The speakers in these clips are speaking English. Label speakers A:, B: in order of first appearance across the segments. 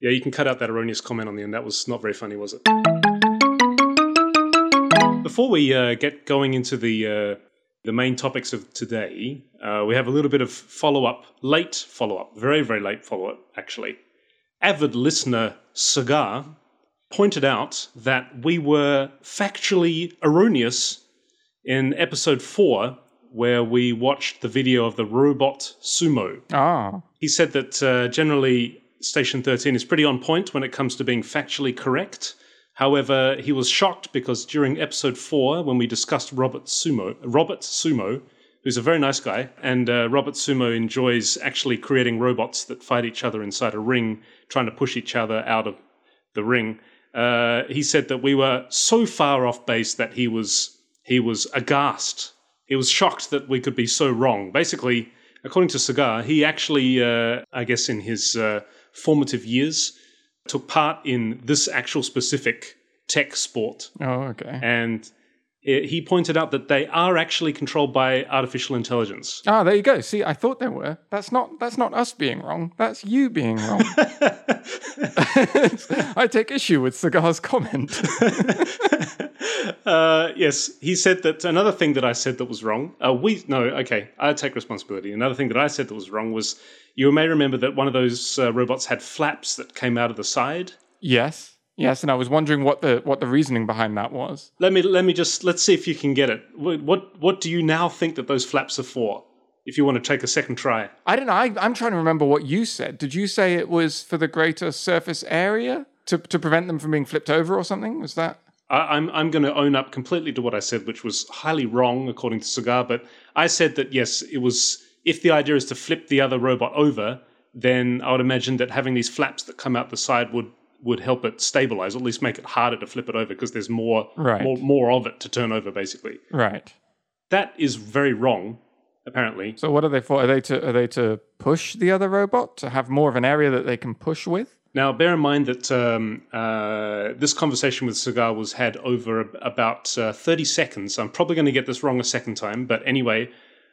A: Yeah, you can cut out that erroneous comment on the end. That was not very funny, was it? Before we uh, get going into the uh, the main topics of today, uh, we have a little bit of follow up, late follow up, very very late follow up actually. Avid listener Cigar pointed out that we were factually erroneous in episode four, where we watched the video of the robot sumo.
B: Ah,
A: He said that uh, generally Station 13 is pretty on point when it comes to being factually correct. However, he was shocked because during episode 4, when we discussed Robert Sumo, Robert Sumo, who's a very nice guy, and uh, Robert Sumo enjoys actually creating robots that fight each other inside a ring, trying to push each other out of the ring. Uh, he said that we were so far off base that he was he was aghast. He was shocked that we could be so wrong. Basically, according to Cigar, he actually, uh, I guess, in his uh, formative years, took part in this actual specific tech sport,
B: oh, okay.
A: and he pointed out that they are actually controlled by artificial intelligence.
B: Ah, there you go. See, I thought they were. That's not. That's not us being wrong. That's you being wrong. I take issue with Cigar's comment.
A: Uh, yes, he said that another thing that I said that was wrong. Uh, we no, okay, I take responsibility. Another thing that I said that was wrong was you may remember that one of those uh, robots had flaps that came out of the side.
B: yes, yes, and I was wondering what the what the reasoning behind that was.
A: Let me let me just let's see if you can get it. What what, what do you now think that those flaps are for? If you want to take a second try,
B: I don't know. I, I'm trying to remember what you said. Did you say it was for the greater surface area to to prevent them from being flipped over or something? Was that?
A: I, I'm I'm going to own up completely to what I said, which was highly wrong according to Cigar. But I said that yes, it was. If the idea is to flip the other robot over, then I would imagine that having these flaps that come out the side would would help it stabilize, or at least make it harder to flip it over because there's more
B: Right.
A: more more of it to turn over. Basically,
B: Right.
A: that is very wrong. Apparently,
B: So what are they for? Are they to are they to push the other robot to have more of an area that they can push with?
A: Now, bear in mind that um, uh, this conversation with Cigar was had over ab- about uh, 30 seconds. I'm probably going to get this wrong a second time, but anyway,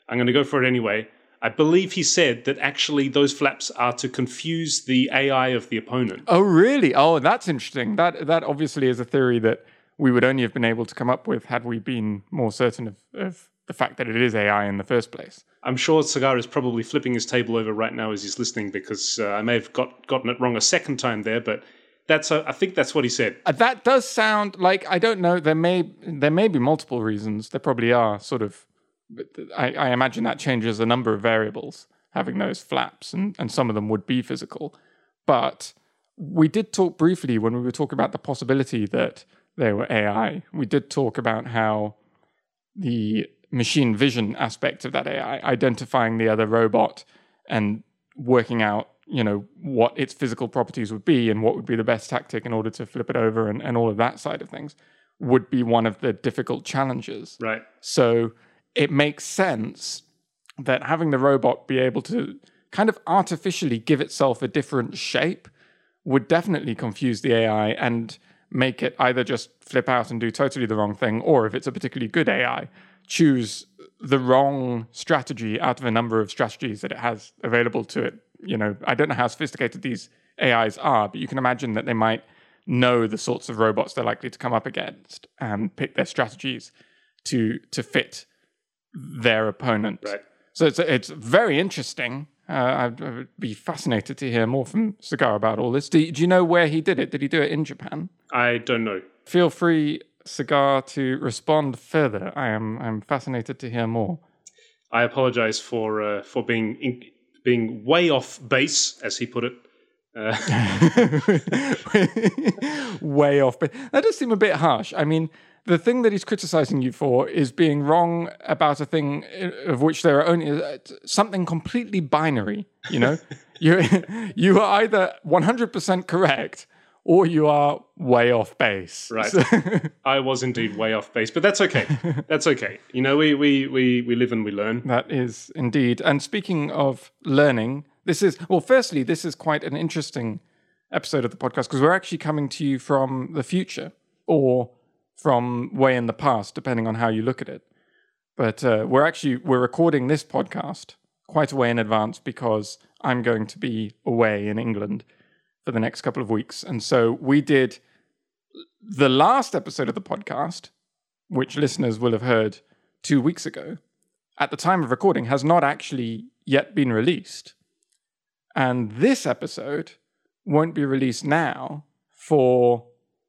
A: I'm going to go for it anyway. I believe he said that actually those flaps are to confuse the AI of the opponent.
B: Oh, really? Oh, that's interesting. That that obviously is a theory that we would only have been able to come up with had we been more certain of, of the fact that it is AI in the first place.
A: I'm sure Cigar is probably flipping his table over right now as he's listening because uh, I may have got gotten it wrong a second time there, but that's uh, I think that's what he said.
B: Uh, that does sound like I don't know. There may there may be multiple reasons. There probably are. Sort of. But I, I imagine that changes a number of variables. Having those flaps, and and some of them would be physical, but we did talk briefly when we were talking about the possibility that they were AI. We did talk about how the machine vision aspect of that AI, identifying the other robot and working out, you know, what its physical properties would be and what would be the best tactic in order to flip it over and, and all of that side of things would be one of the difficult challenges.
A: Right.
B: So it makes sense that having the robot be able to kind of artificially give itself a different shape would definitely confuse the AI and make it either just flip out and do totally the wrong thing, or if it's a particularly good AI, choose the wrong strategy out of a number of strategies that it has available to it. You know, I don't know how sophisticated these AIs are, but you can imagine that they might know the sorts of robots they're likely to come up against and pick their strategies to to fit their opponent.
A: Right.
B: So it's it's very interesting. Uh, I'd, I would be fascinated to hear more from Cigar about all this. Do, do you know where he did it? Did he do it in Japan?
A: I don't know.
B: Feel free, Cigar, to respond further. I am I'm fascinated to hear more.
A: I apologize for uh, for being in, being way off base, as he put it. Uh,
B: Way off, but that does seem a bit harsh. I mean, the thing that he's criticizing you for is being wrong about a thing uh, of which there are only uh, something completely binary. You know, you you are either one hundred percent correct or you are way off base.
A: Right.
B: So-
A: I was indeed way off base, but that's okay. That's okay. You know, we we we we live and we learn.
B: That is indeed. And speaking of learning, this is, well, firstly, this is quite an interesting episode of the podcast because we're actually coming to you from the future or from way in the past, depending on how you look at it. But uh, we're actually, we're recording this podcast quite a way in advance because I'm going to be away in England for the next couple of weeks. And so we did the last episode of the podcast, which listeners will have heard two weeks ago, at the time of recording, has not actually yet been released. And this episode won't be released now for,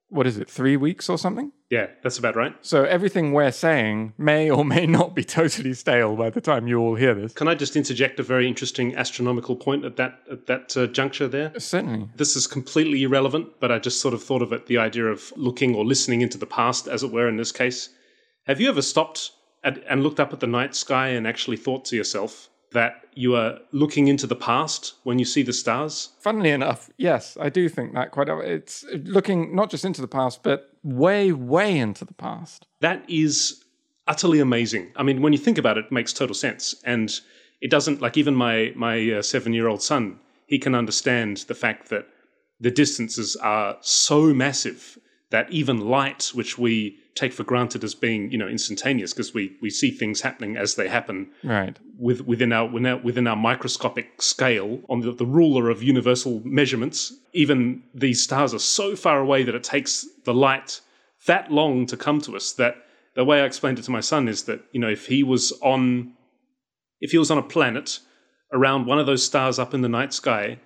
B: what is it, three weeks or something?
A: Yeah, that's about right.
B: So everything we're saying may or may not be totally stale by the time you all hear this.
A: Can I just interject a very interesting astronomical point at that at that uh, juncture there?
B: Certainly.
A: This is completely irrelevant, but I just sort of thought of it the idea of looking or listening into the past, as it were, in this case. Have you ever stopped at, and looked up at the night sky and actually thought to yourself that you are looking into the past when you see the stars?
B: Funnily enough, yes, I do think that quite. It's looking not just into the past, but way, way into the past.
A: That is utterly amazing. I mean, when you think about it, it makes total sense, and it doesn't like even my my uh, seven year old son. He can understand the fact that the distances are so massive that even light, which we take for granted as being you know instantaneous because we we see things happening as they happen
B: right.
A: with, within our within our, within our microscopic scale on the, the ruler of universal measurements. Even these stars are so far away that it takes the light that long to come to us that the way I explained it to my son is that you know if he was on if he was on a planet around one of those stars up in the night sky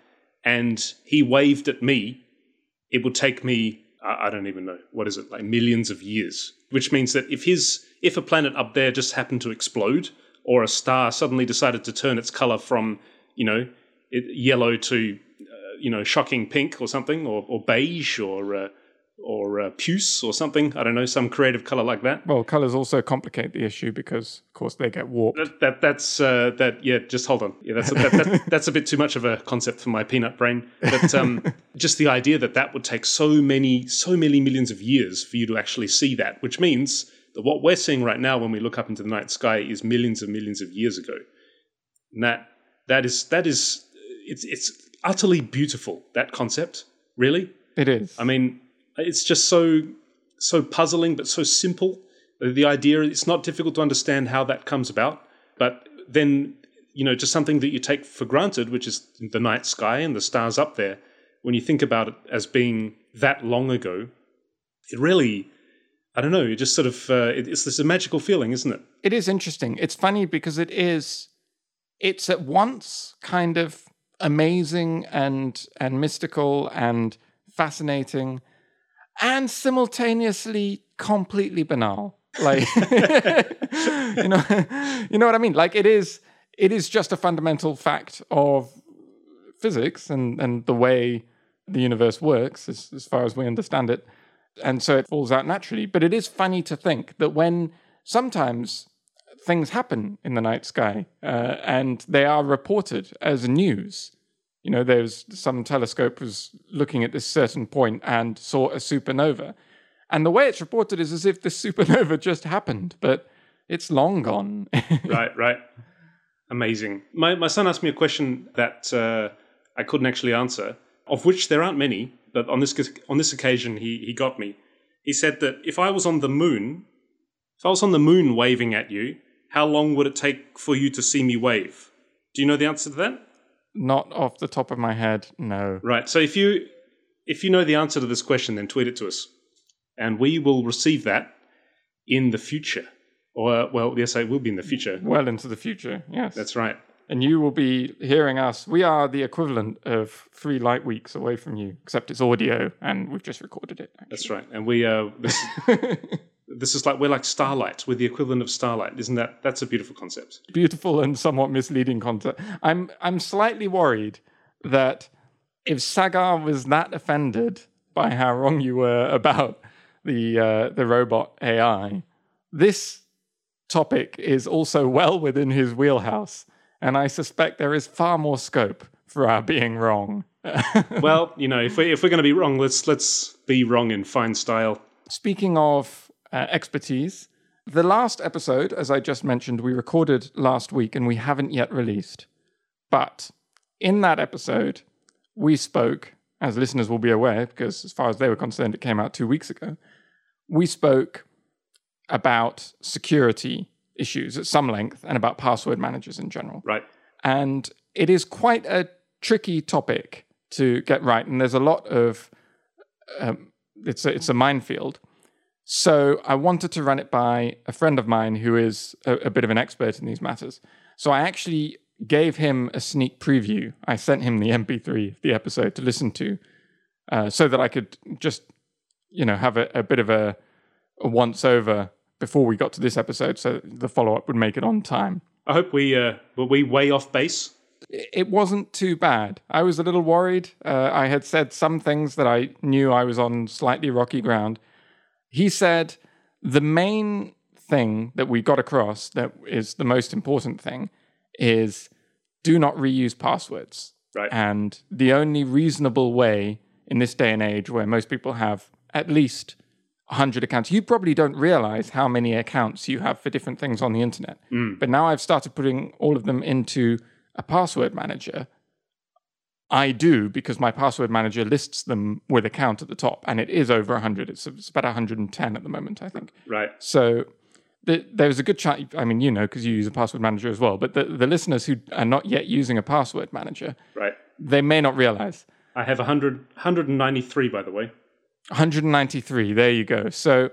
A: and he waved at me it would take me I don't even know. What is it? Like millions of years, which means that if his if a planet up there just happened to explode or a star suddenly decided to turn its color from you know yellow to uh, you know shocking pink or something or, or beige or uh, or uh, puce or something. I don't know, some creative color like that.
B: Well, colors also complicate the issue because, of course, they get warped.
A: That, that that's uh, that. Yeah, just hold on. Yeah, that's a, that, that, that's a bit too much of a concept for my peanut brain. But um, just the idea that that would take so many, so many millions of years for you to actually see that, which means that what we're seeing right now when we look up into the night sky is millions and millions of years ago. And that that is that is it's it's utterly beautiful. That concept, really.
B: It is.
A: I mean, it's just so so puzzling but so simple. The idea it's not difficult to understand how that comes about, but then you know just something that you take for granted, which is the night sky and the stars up there. When you think about it as being that long ago, it really I don't know. It just sort of uh, it's this a magical feeling, isn't it?
B: It is interesting. It's funny because it is. It's at once kind of amazing and and mystical and fascinating, and simultaneously completely banal. Like you know, you know what I mean? Like it is. It is just a fundamental fact of physics and and the way the universe works, as, as far as we understand it and so it falls out naturally. But it is funny to think that when sometimes things happen in the night sky uh, and they are reported as news. You know, there was some telescope was looking at this certain point and saw a supernova. And the way it's reported is as if this supernova just happened, but it's long gone.
A: right, right. Amazing. My, my son asked me a question that uh, I couldn't actually answer, of which there aren't many, but on this on this occasion he he got me. He said that if I was on the moon, if I was on the moon waving at you, how long would it take for you to see me wave? Do you know the answer to that?
B: Not off the top of my head, no.
A: Right. So if you if you know the answer to this question, then tweet it to us, and we will receive that in the future. Or well, yes, it will be in the future.
B: Well into the future. Yes,
A: that's right
B: and you will be hearing us. We are the equivalent of three light weeks away from you, except it's audio, and we've just recorded it.
A: Actually. That's right, and we uh, this, this is like we're like starlight. We're the equivalent of starlight, isn't that? That's a beautiful concept.
B: Beautiful and somewhat misleading concept. I'm I'm slightly worried that if Sagar was that offended by how wrong you were about the uh, the robot AI, this topic is also well within his wheelhouse and I suspect there is far more scope for our being wrong.
A: well, you know, if we if we're going to be wrong, let's let's be wrong in fine style.
B: Speaking of uh, expertise, the last episode, as I just mentioned, we recorded last week and we haven't yet released. But in that episode, we spoke, as listeners will be aware, because as far as they were concerned, it came out two weeks ago. We spoke about security issues at some length and about password managers in general.
A: Right.
B: And it is quite a tricky topic to get right, and there's a lot of um, it's a, it's a minefield. So I wanted to run it by a friend of mine who is a, a bit of an expert in these matters. So I actually gave him a sneak preview. I sent him the MP3 of the episode to listen to, uh, so that I could just you know have a, a bit of a, a once over before we got to this episode, so the follow up would make it on time.
A: I hope we uh, were we way off base.
B: It wasn't too bad. I was a little worried. Uh, I had said some things that I knew I was on slightly rocky ground. He said the main thing that we got across that is the most important thing is do not reuse passwords.
A: Right.
B: And the only reasonable way in this day and age where most people have at least 100 accounts. You probably don't realize how many accounts you have for different things on the internet.
A: Mm.
B: But now I've started putting all of them into a password manager. I do because my password manager lists them with a count at the top, and it is over 100. It's, it's about 110 at the moment, I think.
A: Right.
B: So the, there's a good chance. I mean, you know, because you use a password manager as well. But the, the listeners who are not yet using a password manager,
A: Right.
B: they may not realize
A: I have 100, 193, by the way.
B: 193. There you go. So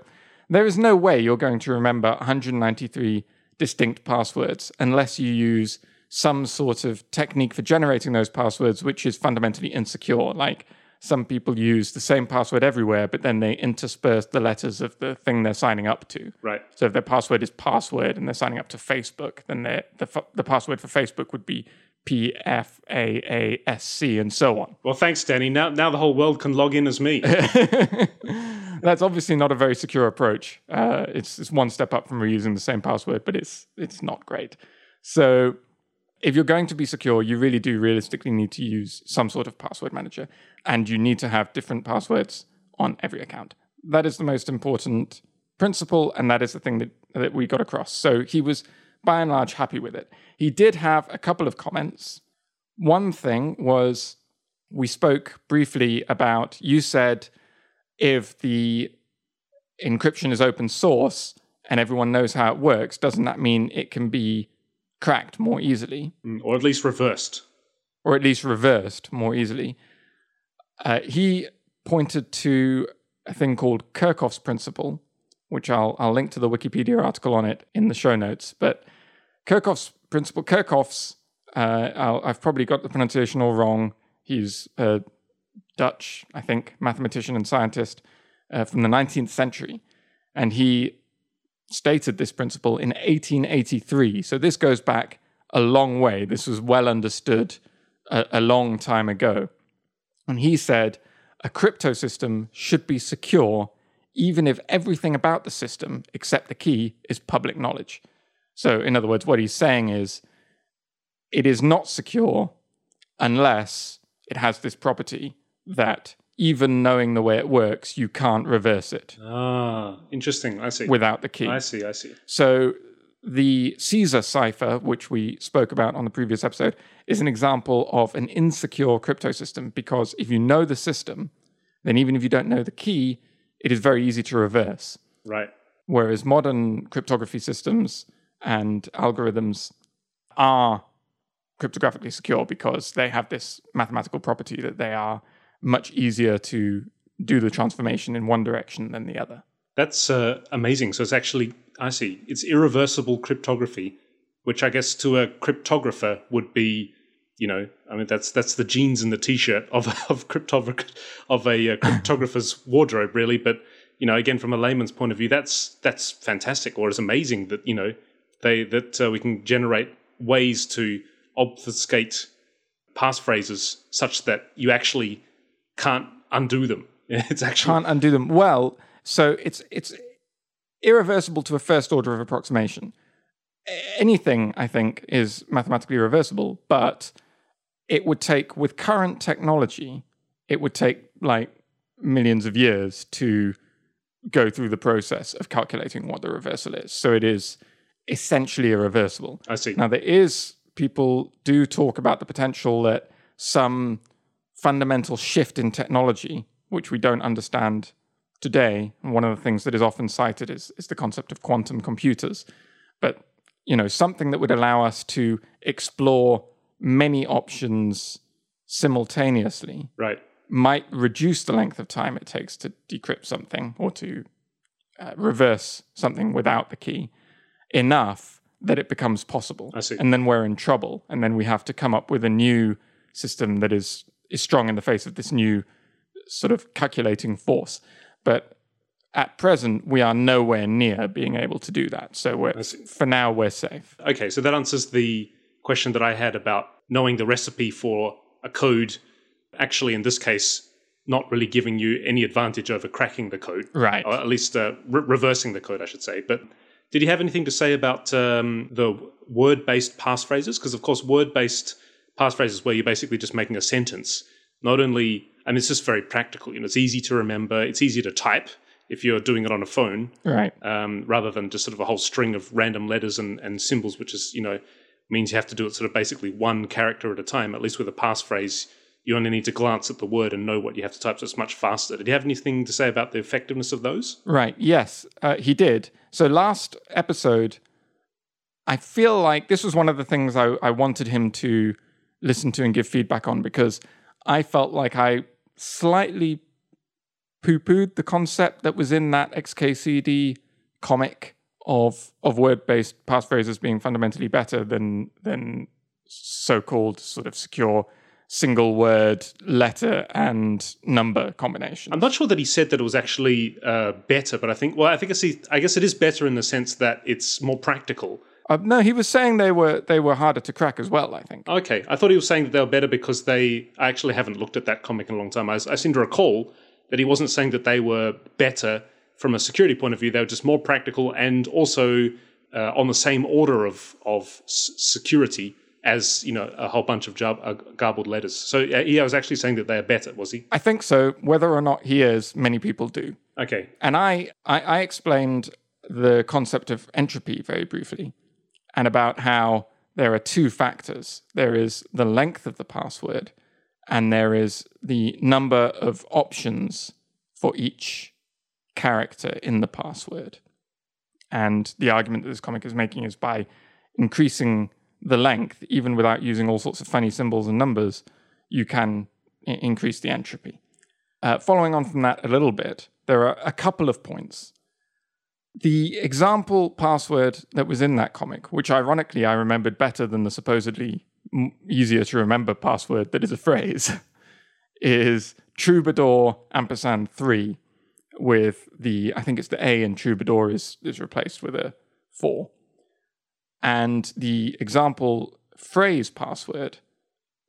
B: there is no way you're going to remember 193 distinct passwords unless you use some sort of technique for generating those passwords, which is fundamentally insecure. Like some people use the same password everywhere, but then they intersperse the letters of the thing they're signing up to.
A: Right.
B: So if their password is password and they're signing up to Facebook, then the, the password for Facebook would be P F A A S C and so on.
A: Well, thanks, Danny. Now, now the whole world can log in as me.
B: That's obviously not a very secure approach. Uh, it's, it's one step up from reusing the same password, but it's it's not great. So if you're going to be secure, you really do realistically need to use some sort of password manager, and you need to have different passwords on every account. That is the most important principle, and that is the thing that, that we got across. So he was by and large happy with it. He did have a couple of comments. One thing was we spoke briefly about, you said if the encryption is open source and everyone knows how it works, doesn't that mean it can be cracked more easily?
A: Mm, or at least reversed.
B: or at least reversed more easily. Uh, he pointed to a thing called Kerckhoffs' principle, which I'll, I'll link to the Wikipedia article on it in the show notes. But Kerckhoffs' principle, Kerckhoffs', uh, I'll, I've probably got the pronunciation all wrong. He's a Dutch, I think, mathematician and scientist uh, from the 19th century. And he stated this principle in 1883. So this goes back a long way. This was well understood a, a long time ago. And he said a crypto system should be secure even if everything about the system except the key is public knowledge. So, in other words, what he's saying is it is not secure unless it has this property that even knowing the way it works, you can't reverse it
A: Ah, interesting. I see.
B: without the key.
A: I see. I see.
B: So the Caesar cipher, which we spoke about on the previous episode, is an example of an insecure crypto system because if you know the system, then even if you don't know the key, it is very easy to reverse.
A: Right.
B: Whereas modern cryptography systems and algorithms are cryptographically secure because they have this mathematical property that they are much easier to do the transformation in one direction than the other.
A: That's uh, amazing. So it's actually, I see, it's irreversible cryptography, which I guess to a cryptographer would be, you know, I mean that's that's the jeans and the t-shirt of of cryptographer of a uh, cryptographer's wardrobe, really. But you know, again, from a layman's point of view, that's that's fantastic, or it's amazing that you know they that uh, we can generate ways to obfuscate passphrases such that you actually can't undo them. It's actually
B: can't undo them. Well, so it's it's irreversible to a first order of approximation. Anything I think is mathematically reversible, but it would take with current technology, it would take like millions of years to go through the process of calculating what the reversal is. So it is essentially irreversible.
A: I see.
B: Now, there is, people do talk about the potential that some fundamental shift in technology, which we don't understand today, and one of the things that is often cited is, is the concept of quantum computers. But, you know, something that would allow us to explore many options simultaneously
A: Right.
B: might reduce the length of time it takes to decrypt something or to uh, reverse something without the key enough that it becomes possible.
A: I see.
B: And then we're in trouble. And then we have to come up with a new system that is, is strong in the face of this new sort of calculating force. But at present, we are nowhere near being able to do that. So we're, for now, we're safe.
A: Okay, so that answers the question that I had about knowing the recipe for a code. Actually, in this case, not really giving you any advantage over cracking the code,
B: Right.
A: or at least uh, re- reversing the code, I should say. But did you have anything to say about um, the word-based passphrases? Because of course, word-based passphrases, where you're basically just making a sentence, not only I mean, it's just very practical. You know, it's easy to remember. It's easy to type if you're doing it on a phone
B: Right.
A: um, rather than just sort of a whole string of random letters and, and symbols, which is, you know, means you have to do it sort of basically one character at a time. At least with a passphrase, you only need to glance at the word and know what you have to type, so it's much faster. Did you have anything to say about the effectiveness of those?
B: Right. Yes, uh, he did. So last episode, I feel like this was one of the things I, I wanted him to listen to and give feedback on because I felt like I slightly poo pooed the concept that was in that XKCD comic of of word based passphrases being fundamentally better than than so called sort of secure single word letter and number combination.
A: I'm not sure that he said that it was actually uh, better, but I think, well, I think I see. I guess it is better in the sense that it's more practical.
B: Uh, no, he was saying they were they were harder to crack as well. I think.
A: Okay, I thought he was saying that they were better because they. I actually haven't looked at that comic in a long time. I, I seem to recall that he wasn't saying that they were better from a security point of view. They were just more practical and also uh, on the same order of of s- security as you know a whole bunch of jar- uh, garbled letters. So uh, he was actually saying that they are better. Was he?
B: I think so. Whether or not he is, many people do.
A: Okay,
B: And I, I, I explained the concept of entropy very briefly, and about how there are two factors. There is the length of the password, and there is the number of options for each character in the password. And the argument that this comic is making is by increasing the length, even without using all sorts of funny symbols and numbers, you can I- increase the entropy. Uh, following on from that a little bit, there are a couple of points. The example password that was in that comic, which ironically I remembered better than the supposedly m- easier to remember password that is a phrase, is troubadour ampersand 3 with the, I think it's the A in troubadour is, is replaced with a 4. And the example phrase password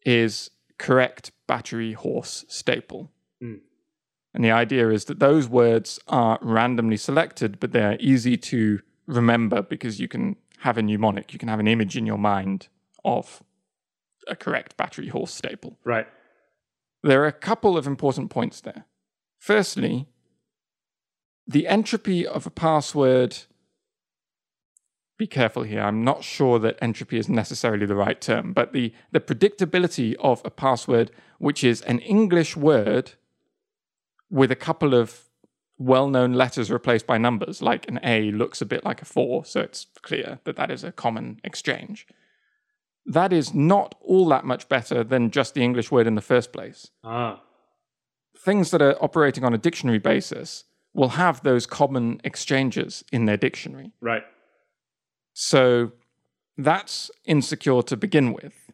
B: is correct battery horse staple. Hmm. And the idea is that those words are randomly selected, but they're easy to remember because you can have a mnemonic, you can have an image in your mind of a correct battery horse staple.
A: right.
B: There are a couple of important points there. Firstly, the entropy of a password. Be careful here. I'm not sure that entropy is necessarily the right term, but the, the predictability of a password, which is an English word with a couple of well known letters replaced by numbers, like an A looks a bit like a four, so it's clear that that is a common exchange. That is not all that much better than just the English word in the first place
A: Ah,
B: things that are operating on a dictionary basis will have those common exchanges in their dictionary.
A: right.
B: So that's insecure to begin with.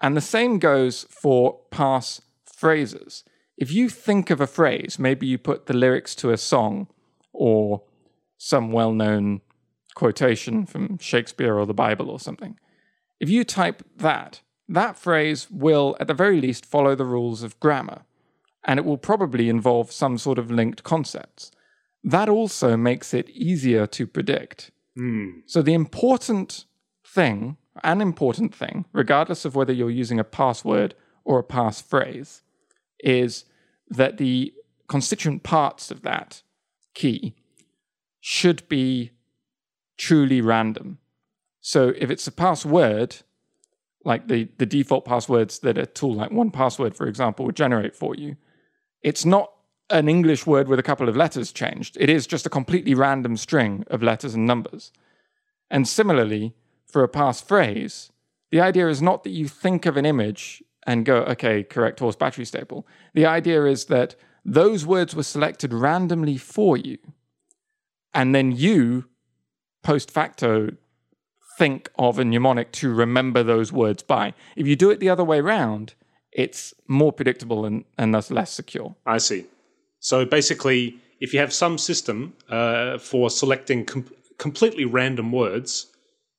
B: And the same goes for pass phrases. If you think of a phrase, maybe you put the lyrics to a song or some well known quotation from Shakespeare or the Bible or something. If you type that, that phrase will, at the very least, follow the rules of grammar, and it will probably involve some sort of linked concepts. That also makes it easier to predict. Hmm. So the important thing, an important thing, regardless of whether you're using a password or a passphrase, is that the constituent parts of that key should be truly random. So if it's a password, like the, the default passwords that a tool like 1Password, for example, would generate for you, it's not an English word with a couple of letters changed. It is just a completely random string of letters and numbers. And similarly, for a passphrase, the idea is not that you think of an image and go, okay, correct horse battery staple. The idea is that those words were selected randomly for you. And then you, post facto, think of a mnemonic to remember those words by. If you do it the other way around, it's more predictable and, and thus less secure.
A: I see. So basically, if you have some system uh, for selecting com- completely random words,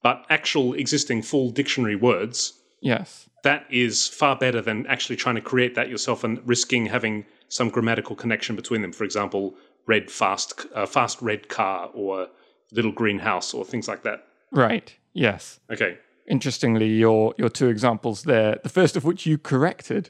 A: but actual existing full dictionary words,
B: Yes.
A: that is far better than actually trying to create that yourself and risking having some grammatical connection between them. For example, red fast, uh, fast red car, or little green house, or things like that.
B: Right. Yes.
A: Okay.
B: Interestingly, your your two examples there, the first of which you corrected,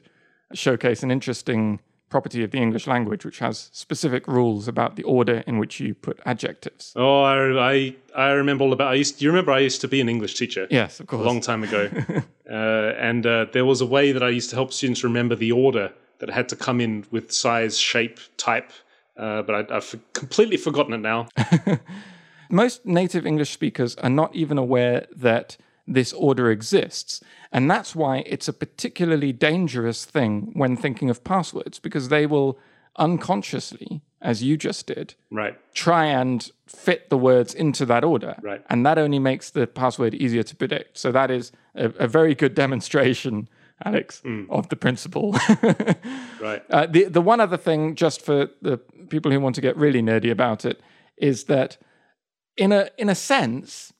B: showcase an interesting property of the English language, which has specific rules about the order in which you put adjectives.
A: Oh, I, I, I remember all about. I used. Do you remember I used to be an English teacher?
B: Yes, of course.
A: a long time ago. uh, and uh, there was a way that I used to help students remember the order that had to come in with size, shape, type. Uh, but I, I've completely forgotten it now.
B: Most native English speakers are not even aware that this order exists. And that's why it's a particularly dangerous thing when thinking of passwords, because they will unconsciously, as you just did,
A: Right.
B: try and fit the words into that order.
A: Right.
B: And that only makes the password easier to predict. So that is a, a very good demonstration, Alex, of the principle.
A: Right.
B: Uh, the the one other thing, just for the people who want to get really nerdy about it, is that in a in a sense,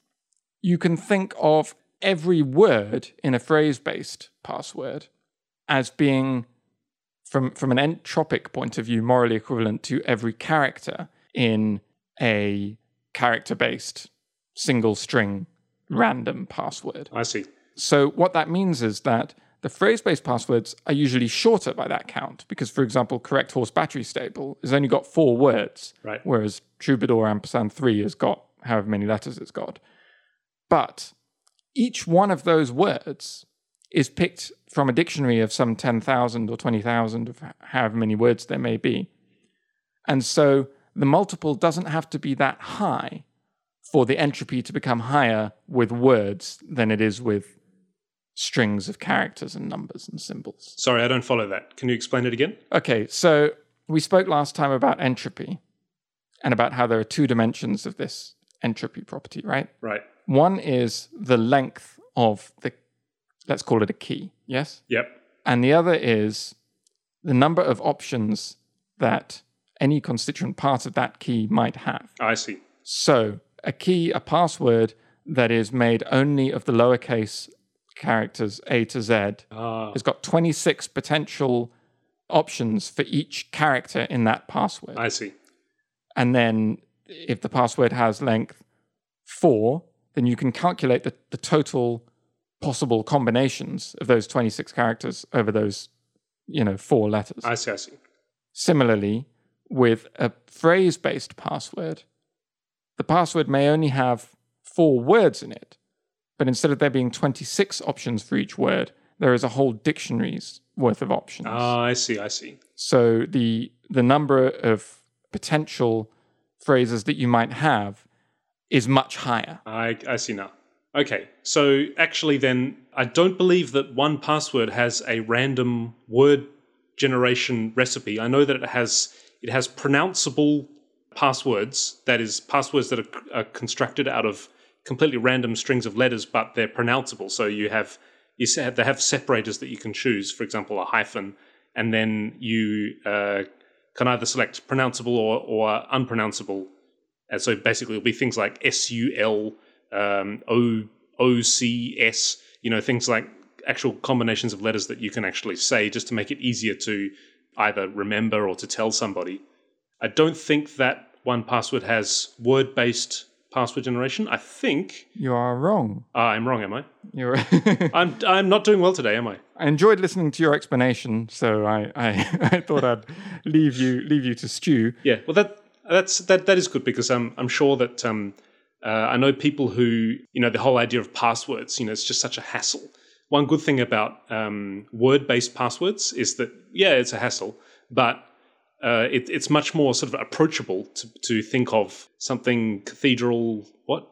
B: you can think of every word in a phrase based password as being from from an entropic point of view morally equivalent to every character in a character based single string random password.
A: I see.
B: So what that means is that the phrase-based passwords are usually shorter by that count because, for example, correct horse battery staple has only got four words,
A: Right.
B: whereas troubadour ampersand three has got however many letters it's got. But each one of those words is picked from a dictionary of some 10,000 or 20,000 of however many words there may be. And so the multiple doesn't have to be that high for the entropy to become higher with words than it is with strings of characters and numbers and symbols.
A: Sorry, I don't follow that. Can you explain it again?
B: Okay, so we spoke last time about entropy and about how there are two dimensions of this entropy property, right?
A: Right.
B: One is the length of the, let's call it a key, yes?
A: Yep.
B: And the other is the number of options that any constituent part of that key might have.
A: I see.
B: So, a key, a password that is made only of the lowercase characters A to Z
A: Ah,
B: has got 26 potential options for each character in that password.
A: I see.
B: And then, if the password has length four, then you can calculate the, the total possible combinations of those 26 characters over those, you know, four letters.
A: I see. I see.
B: Similarly, with a phrase based password, the password may only have four words in it, but instead of there being 26 options for each word, there is a whole dictionary's worth of options.
A: Ah, I see. I see.
B: so the the number of potential phrases that you might have is much higher.
A: I, I see now. Okay, so actually, then I don't believe that 1Password has a random word generation recipe. I know that it has it has pronounceable passwords. That is, passwords that are, are constructed out of completely random strings of letters, but they're pronounceable. So you have you se- they have separators that you can choose. For example, a hyphen, and then you uh, can either select pronounceable or, or unpronounceable and so basically, it'll be things like S U L, um, O O C S, you know, things like actual combinations of letters that you can actually say just to make it easier to either remember or to tell somebody. I don't think that 1Password has word based password generation. I think
B: You are wrong.
A: ah, I'm wrong, am I?
B: You're
A: I'm I'm not doing well today, am I?
B: I enjoyed listening to your explanation, so I, I, I thought I'd leave you leave you to stew.
A: Yeah, well, that that's that that is good because I'm I'm sure that um, uh, I know people who you know the whole idea of passwords. You know, it's just such a hassle. One good thing about um, word-based passwords is that yeah, it's a hassle, but uh, it, it's much more sort of approachable to to think of something cathedral what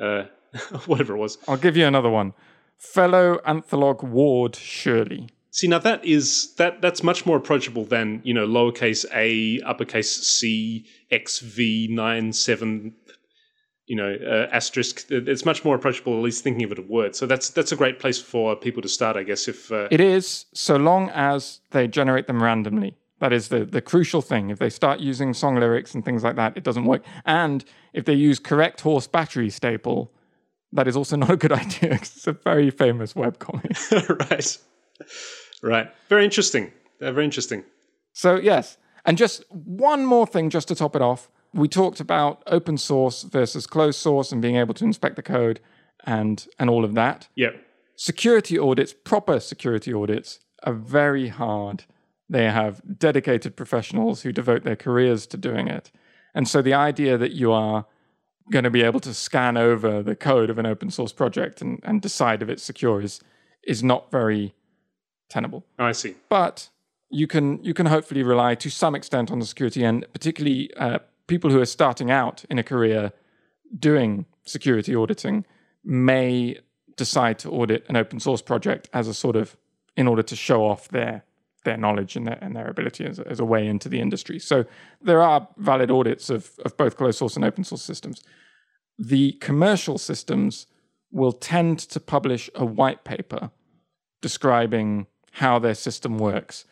A: uh, whatever it was.
B: I'll give you another one. Fellow antholog Ward Shirley.
A: See, now that is that that's much more approachable than you know lowercase a, uppercase c, x v nine seven, you know uh, asterisk. It's much more approachable, at least thinking of it a word. So that's that's a great place for people to start, I guess. If uh,
B: It is, so long as they generate them randomly. That is the, the crucial thing. If they start using song lyrics and things like that, it doesn't work. And if they use correct horse battery staple, that is also not a good idea. It's a very famous web comic.
A: right, right, very interesting. Uh, very interesting.
B: So, yes. And just one more thing, just to top it off. We talked about open source versus closed source and being able to inspect the code and, and all of that.
A: Yeah,
B: security audits, proper security audits, are very hard. They have dedicated professionals who devote their careers to doing it. And so the idea that you are going to be able to scan over the code of an open source project and, and decide if it's secure is, is not very tenable.
A: I see.
B: But you can you can hopefully rely to some extent on the security and particularly uh, people who are starting out in a career doing security auditing may decide to audit an open source project as a sort of in order to show off their their knowledge and their, and their ability as a, as a way into the industry. So there are valid audits of, of both closed source and open source systems. The commercial systems will tend to publish a white paper describing how their system works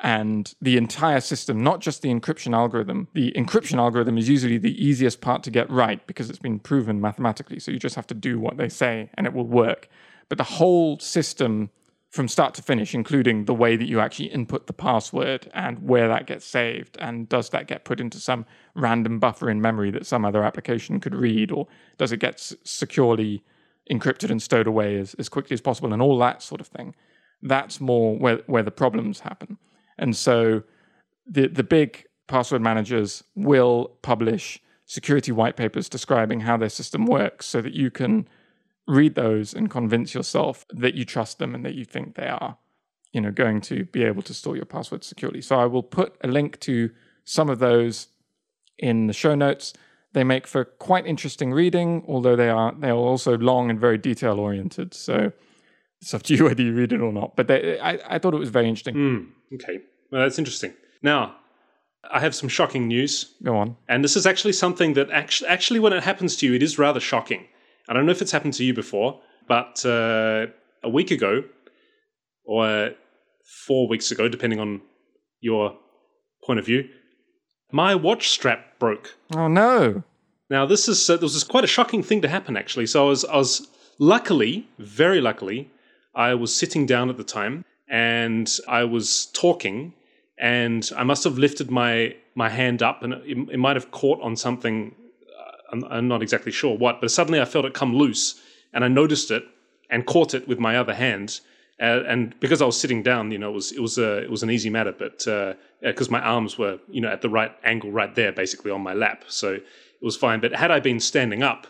B: and the entire system, not just the encryption algorithm. The encryption algorithm is usually the easiest part to get right because it's been proven mathematically. So you just have to do what they say and it will work. But the whole system from start to finish, including the way that you actually input the password and where that gets saved, and does that get put into some random buffer in memory that some other application could read, or does it get securely encrypted and stowed away as, as quickly as possible, and all that sort of thing. That's more where, where the problems happen. And so the, the big password managers will publish security white papers describing how their system works so that you can read those and convince yourself that you trust them and that you think they are you know going to be able to store your password securely. So i will put a link to some of those in the show notes. They make for quite interesting reading although they are they are also long and very detail oriented so it's up to you whether you read it or not but they, I, I thought it was very interesting
A: Hmm. Okay, well, that's interesting. Now, I have some shocking news.
B: go on
A: And this is actually something that actually, actually, when it happens to you, it is rather shocking. I don't know if it's happened to you before, but uh, a week ago, or four weeks ago, depending on your point of view, my watch strap broke.
B: oh no
A: Now, this is uh, this is quite a shocking thing to happen, actually. So I was, I was luckily, very luckily, I was sitting down at the time and I was talking, and I must have lifted my my hand up, and it, it might have caught on something. uh, I'm, I'm not exactly sure what, but suddenly I felt it come loose, and I noticed it and caught it with my other hand. Uh, and because I was sitting down, you know, it was it was a it was an easy matter, but because my arms were you know at the right angle, right there, basically on my lap, so it was fine. But had I been standing up,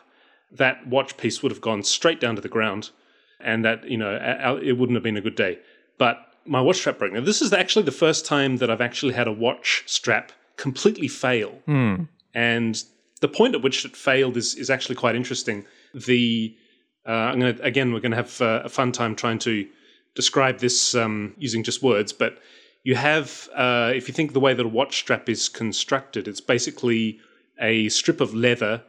A: that watch piece would have gone straight down to the ground, and that you know a- a- it wouldn't have been a good day. But my watch strap broke. Now this is actually the first time that I've actually had a watch strap completely fail, and the point at which it failed is is actually quite interesting. The uh, I'm going to again we're going to have uh, a fun time trying to describe this um, using just words, but you have uh, if you think the way that a watch strap is constructed, it's basically a strip of leather,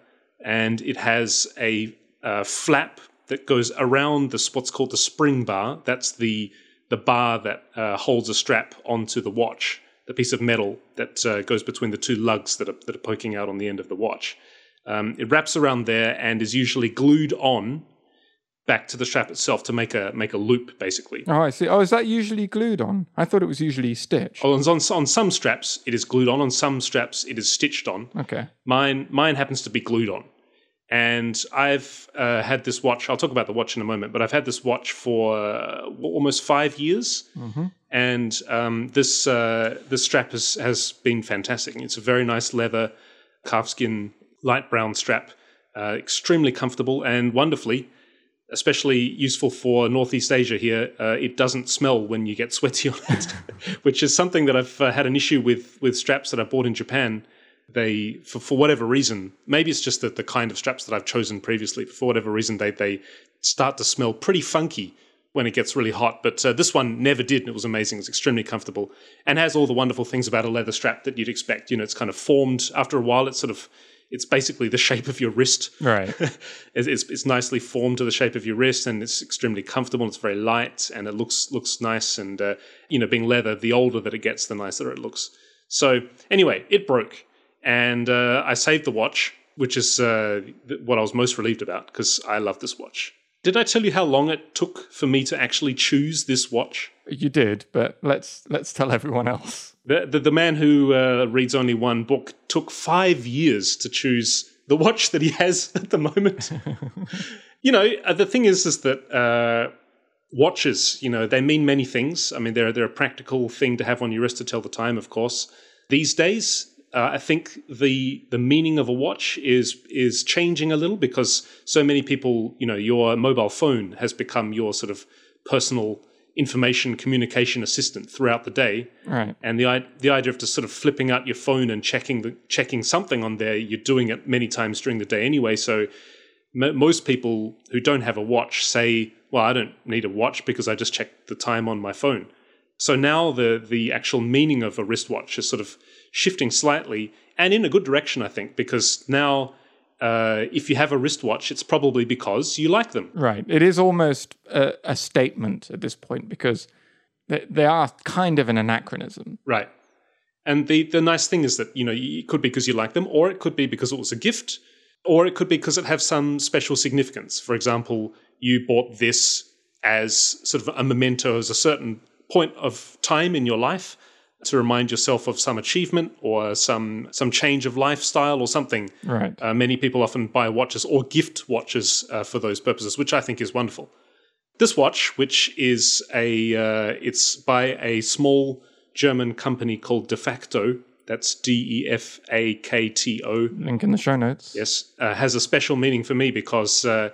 A: and it has a uh, flap that goes around this what's called the spring bar. That's the the bar that uh, holds a strap onto the watch, the piece of metal that uh, goes between the two lugs that are, that are poking out on the end of the watch. Um, it wraps around there and is usually glued on back to the strap itself to make a make a loop, basically.
B: oh i see oh is that usually glued on i thought it was usually stitched
A: On, on, on some straps, it is glued on. On some straps, it is stitched on.
B: okay
A: Mine, mine happens to be glued on. And I've uh, had this watch. I'll talk about the watch in a moment, but I've had this watch for uh, almost five years, and um, this uh, this strap has has been fantastic. It's a very nice leather calfskin light brown strap, uh, extremely comfortable and wonderfully, especially useful for Northeast Asia here. Uh, it doesn't smell when you get sweaty on it, which is something that I've uh, had an issue with with straps that I bought in Japan. They, for, for whatever reason, maybe it's just that the kind of straps that I've chosen previously, for whatever reason, they they start to smell pretty funky when it gets really hot. But uh, this one never did, and it was amazing. It's extremely comfortable and has all the wonderful things about a leather strap that you'd expect. You know, it's kind of formed after a while. It's sort of it's basically the shape of your wrist.
B: Right.
A: it's, it's, it's nicely formed to the shape of your wrist, and it's extremely comfortable. It's very light, and it looks looks nice. And uh, you know, being leather, the older that it gets, the nicer it looks. So anyway, it broke, and uh, I saved the watch, which is uh, what I was most relieved about because I love this watch. Did I tell you how long it took for me to actually choose this watch?
B: You did, but let's let's tell everyone else.
A: The the, the man who uh, reads only one book took five years to choose the watch that he has at the moment. you know, uh, the thing is, is that uh, watches, you know, they mean many things. I mean, they're they're a practical thing to have on your wrist to tell the time, of course. These days, uh, I think the the meaning of a watch is is changing a little because so many people, you know, your mobile phone has become your sort of personal information communication assistant throughout the day.
B: Right.
A: And the the idea of just sort of flipping out your phone and checking the checking something on there, you're doing it many times during the day anyway. So m- most people who don't have a watch say, "Well, I don't need a watch because I just check the time on my phone." So now the the actual meaning of a wristwatch is sort of shifting slightly and in a good direction, I think, because now uh, if you have a wristwatch, it's probably because you like them.
B: Right. It is almost a, a statement at this point because they, they, are kind of an anachronism.
A: Right. And the, the nice thing is that, you know, it could be because you like them, or it could be because it was a gift, or it could be because it has some special significance. For example, you bought this as sort of a memento, as a certain point of time in your life to remind yourself of some achievement or some some change of lifestyle or something.
B: Right.
A: Uh, many people often buy watches or gift watches uh, for those purposes, which I think is wonderful. This watch, which is a uh, it's by a small German company called Defakto. That's D E F A K T O.
B: Link in the show notes.
A: Yes, uh, has a special meaning for me because uh,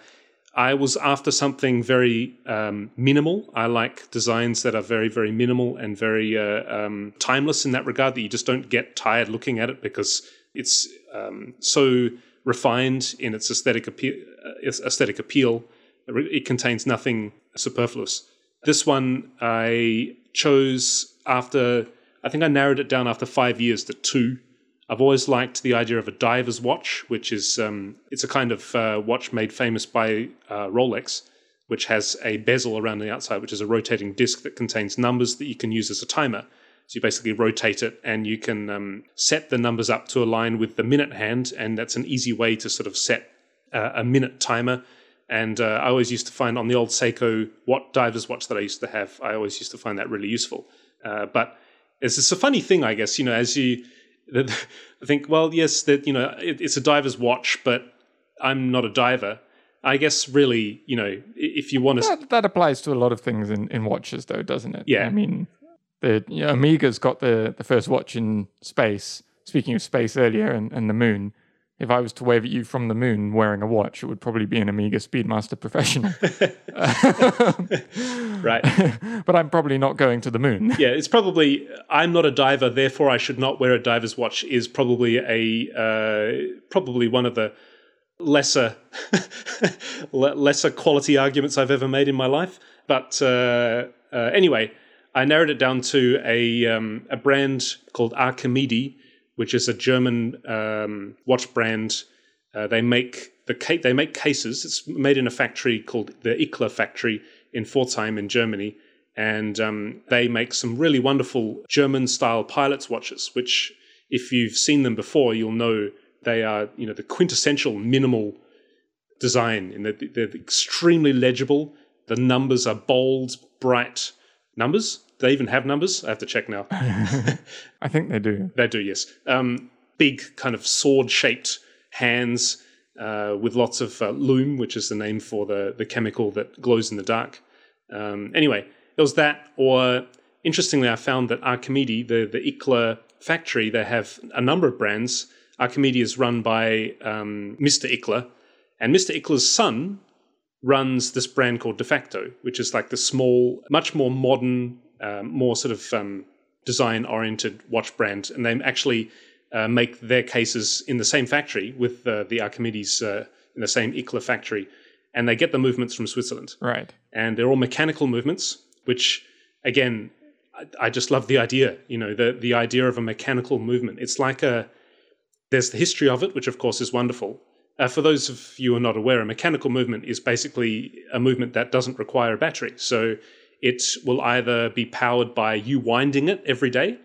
A: I was after something very um, minimal. I like designs that are very, very minimal and very uh, um, timeless in that regard. That you just don't get tired looking at it because it's um, so refined in its aesthetic appeal. Uh, aesthetic appeal. It contains nothing superfluous. This one I chose after. I think I narrowed it down after five years to two I've always liked the idea of a diver's watch, which is um, it's a kind of uh, watch made famous by uh, Rolex, which has a bezel around the outside, which is a rotating disc that contains numbers that you can use as a timer. So you basically rotate it, and you can um, set the numbers up to align with the minute hand, and that's an easy way to sort of set uh, a minute timer. And uh, I always used to find on the old Seiko what diver's watch that I used to have, I always used to find that really useful. Uh, but it's, it's a funny thing, I guess. You know, as you I think, well, yes, that you know, it, it's a diver's watch, but I'm not a diver. I guess really, you know, if you want to,
B: that, that applies to a lot of things in, in watches, though, doesn't it?
A: Yeah.
B: I mean, the you know, Omega's got the the first watch in space. Speaking of space earlier and, and the moon, if I was to wave at you from the moon wearing a watch, it would probably be an Omega Speedmaster Professional.
A: right.
B: but I'm probably not going to the moon.
A: Yeah, it's probably, I'm not a diver, therefore I should not wear a diver's watch, is probably a, uh, probably one of the lesser, lesser quality arguments I've ever made in my life. But uh, uh, anyway, I narrowed it down to a, um, a brand called Archimede which is a German um, watch brand. Uh, they make the ca- they make cases. It's made in a factory called the Ickler factory in Pforzheim in Germany, and um, they make some really wonderful German style pilots watches. Which, if you've seen them before, you'll know they are you know the quintessential minimal design. And they're, they're extremely legible. The numbers are bold, bright numbers they even have numbers? I have to check now.
B: I think they do.
A: They do, yes. Um, big, kind of sword shaped hands uh, with lots of uh, lume, which is the name for the, the chemical that glows in the dark. Um, anyway, it was that, or interestingly, I found that Archimede, the, the Ickler factory, they have a number of brands. Archimede is run by um, Mr. Ickler, and Mr. Ickler's son runs this brand called Defakto, which is like the small, much more modern, um, more sort of um, design oriented watch brand, and they actually uh, make their cases in the same factory with uh, the Archimedes uh, in the same Ickler factory. and they get the movements from Switzerland.
B: Right.
A: And they're all mechanical movements, which, again, I, I just love the idea. You know, the the idea of a mechanical movement. It's like a there's the history of it, which of course is wonderful. Uh, for those of you who are not aware, a mechanical movement is basically a movement that doesn't require a battery. So it will either be powered by you winding it every day,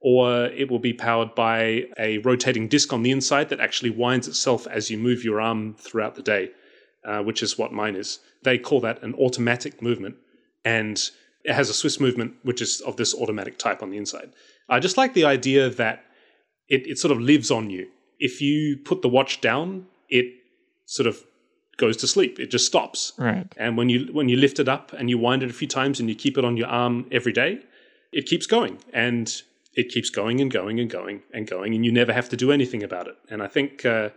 A: or it will be powered by a rotating disc on the inside that actually winds itself as you move your arm throughout the day, uh, which is what mine is. They call that an automatic movement, and it has a Swiss movement, which is of this automatic type on the inside. I just like the idea that it, it sort of lives on you. If you put the watch down, it sort of goes to sleep. It just stops.
B: Right.
A: And when you when you lift it up and you wind it a few times and you keep it on your arm every day, it keeps going and it keeps going and going and going and going, and you never have to do anything about it. And I think uh,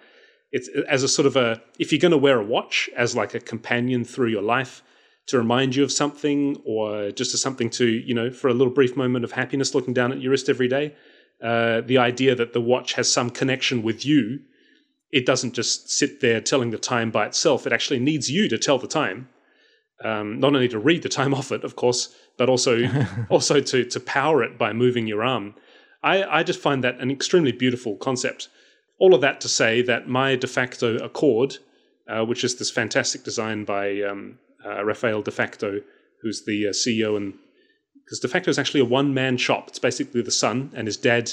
A: it's as a sort of a if you're going to wear a watch as like a companion through your life to remind you of something, or just as something to you know for a little brief moment of happiness, looking down at your wrist every day. Uh, the idea that the watch has some connection with you it doesn't just sit there telling the time by itself. It actually needs you to tell the time. Um, not only to read the time off it, of course, but also also to to power it by moving your arm. I, I just find that an extremely beautiful concept. All of that to say that my de facto Akkord, uh, which is this fantastic design by um, uh, Raphael de facto, who's the uh, CEO and because Defakto is actually a one man shop. It's basically the son and his dad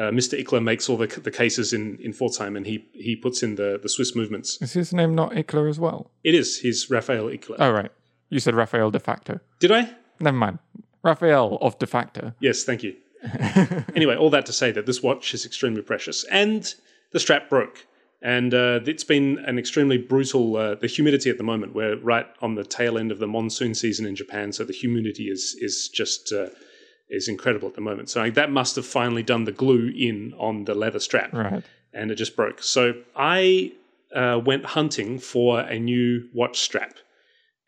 A: uh, Mr. Ickler makes all the, the cases in, in Pforzheim and he, he puts in the, the Swiss movements.
B: Is his name not Ickler as well?
A: It is. He's Raphael Ickler.
B: Oh, right. You said Raphael Defakto.
A: Did I?
B: Never mind. Raphael of Defakto.
A: Yes, thank you. anyway, all that to say that this watch is extremely precious. And the strap broke. And uh, it's been an extremely brutal, uh, the humidity at the moment. We're right on the tail end of the monsoon season in Japan. So the humidity is, is just. Is incredible at the moment. So like, that must have finally done the glue in on the leather strap,
B: Right.
A: and it just broke. So I uh, went hunting for a new watch strap.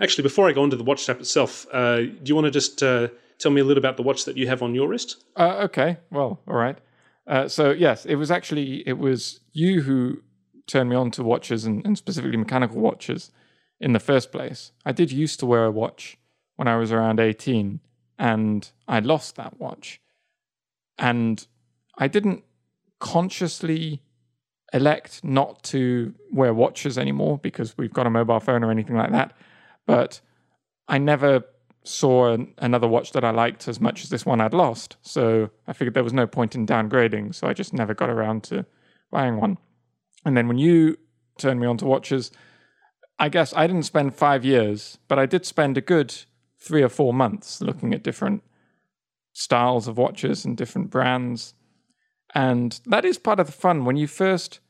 A: Actually, before I go into the watch strap itself, uh, do you want to just uh, tell me a little about the watch that you have on your wrist?
B: Uh, okay. Well, all right. Uh, so yes, it was actually it was you who turned me on to watches and, and specifically mechanical watches in the first place. I did used to wear a watch when I was around eighteen, and I lost that watch, and I didn't consciously elect not to wear watches anymore because we've got a mobile phone or anything like that. But I never saw an, another watch that I liked as much as this one I'd lost. So I figured there was no point in downgrading. So I just never got around to buying one. And then when you turned me on to watches, I guess I didn't spend five years, but I did spend a good three or four months looking at different styles of watches and different brands. And that is part of the fun when you first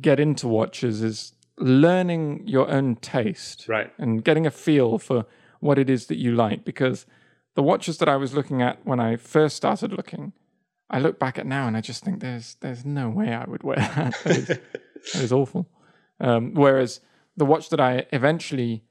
B: get into watches is learning your own taste
A: Right.
B: and getting a feel for what it is that you like because the watches that I was looking at when I first started looking I look back at now and I just think there's there's no way I would wear that that is, that is awful um, whereas the watch that I eventually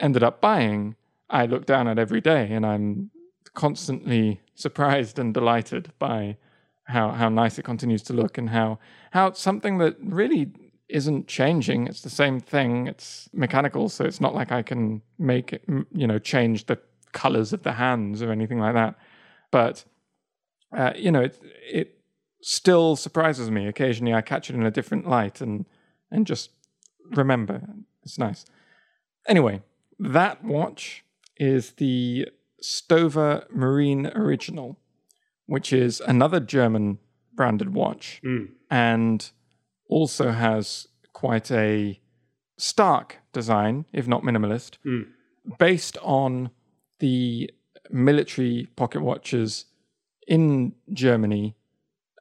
B: ended up buying I look down at every day and I'm constantly surprised and delighted by how how nice it continues to look and how how something that really isn't changing. It's the same thing. It's mechanical, so it's not like I can make it, you know, change the colors of the hands or anything like that. But uh, you know, it it still surprises me. Occasionally, I catch it in a different light and and just remember. It's nice. Anyway, that watch is the Stowa Marine Original, which is another German branded watch
A: Mm.
B: and also has quite a stark design, if not minimalist,
A: Mm.
B: based on the military pocket watches in Germany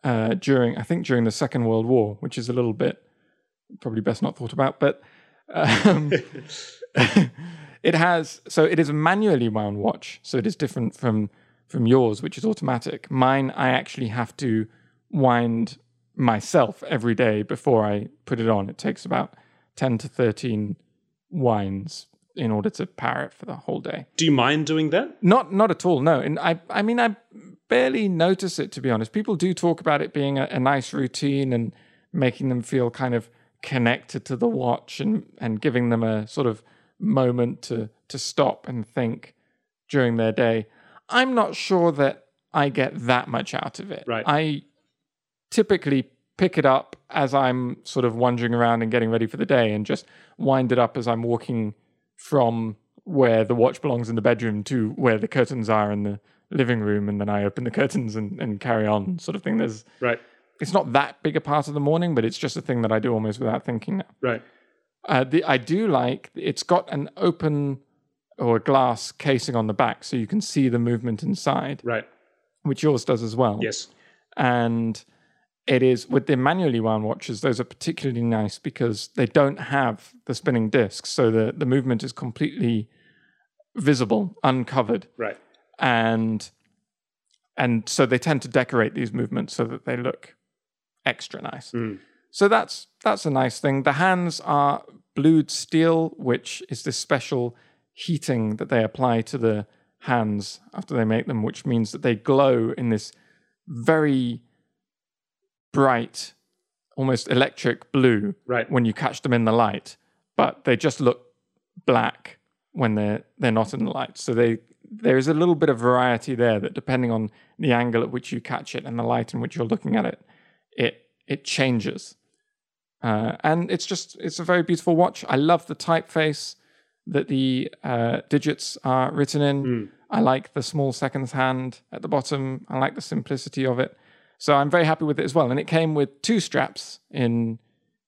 B: uh, during, I think, during the Second World War, which is a little bit probably best not thought about, but um, it has so it is a manually wound watch, so it is different from from yours, which is automatic. Mine, I actually have to wind myself every day before I put it on. It takes about ten to thirteen winds in order to power it for the whole day.
A: Do you mind doing that?
B: Not not at all. No, and I I mean I barely notice it to be honest. People do talk about it being a, a nice routine and making them feel kind of connected to the watch and and giving them a sort of moment to to stop and think during their day. I'm not sure that I get that much out of it.
A: Right.
B: I typically pick it up as I'm sort of wandering around and getting ready for the day and just wind it up as I'm walking from where the watch belongs in the bedroom to where the curtains are in the living room and then I open the curtains and, and carry on sort of thing. There's
A: Right.
B: it's not that big a part of the morning, but it's just a thing that I do almost without thinking now.
A: Right.
B: Uh, the, I do like it's got an open or a glass casing on the back, so you can see the movement inside,
A: Right.
B: which yours does as well.
A: Yes.
B: And it is with the manually wound watches; those are particularly nice because they don't have the spinning discs, so the the movement is completely visible, uncovered,
A: Right.
B: and and so they tend to decorate these movements so that they look extra nice.
A: Mm.
B: So that's that's a nice thing. The hands are blued steel, which is this special heating that they apply to the hands after they make them, which means that they glow in this very bright, almost electric blue
A: Right.
B: when you catch them in the light, but they just look black when they're they're not in the light. So they there is a little bit of variety there that depending on the angle at which you catch it and the light in which you're looking at it, it it changes. Uh, and it's just it's a very beautiful watch. I love the typeface that the uh, digits are written in. I like the small seconds hand at the bottom. I like the simplicity of it. So I'm very happy with it as well. And it came with two straps in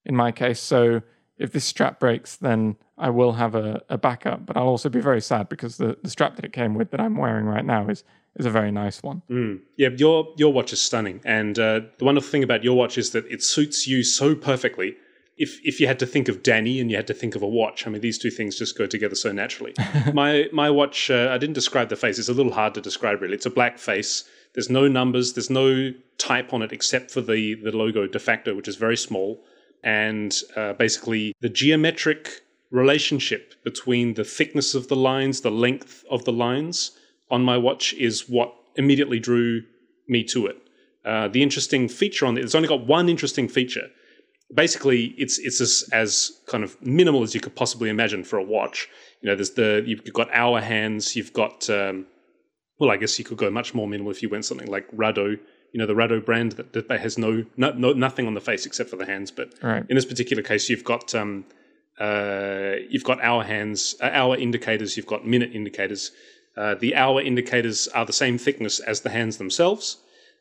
B: in my case. So if this strap breaks, then I will have a, a backup. But I'll also be very sad because the, the strap that it came with that I'm wearing right now is is a very nice one.
A: Mm. Yeah, your your watch is stunning, and uh, the wonderful thing about your watch is that it suits you so perfectly. If if you had to think of Danny and you had to think of a watch, I mean, these two things just go together so naturally. my my watch, uh, I didn't describe the face; it's a little hard to describe. Really, it's a black face. There's no numbers. There's no type on it except for the the logo Defakto, which is very small, and uh, basically the geometric relationship between the thickness of the lines, the length of the lines on my watch is what immediately drew me to it. Uh, the interesting feature on it, it's only got one interesting feature. Basically, it's it's as, as kind of minimal as you could possibly imagine for a watch. You know, there's the you've got hour hands, you've got um, well, I guess you could go much more minimal if you went something like Rado. You know, the Rado brand that, that has no, no no nothing on the face except for the hands. But
B: Right.
A: in this particular case, you've got um, uh, you've got hour hands, uh, hour indicators, you've got minute indicators. Uh, the hour indicators are the same thickness as the hands themselves,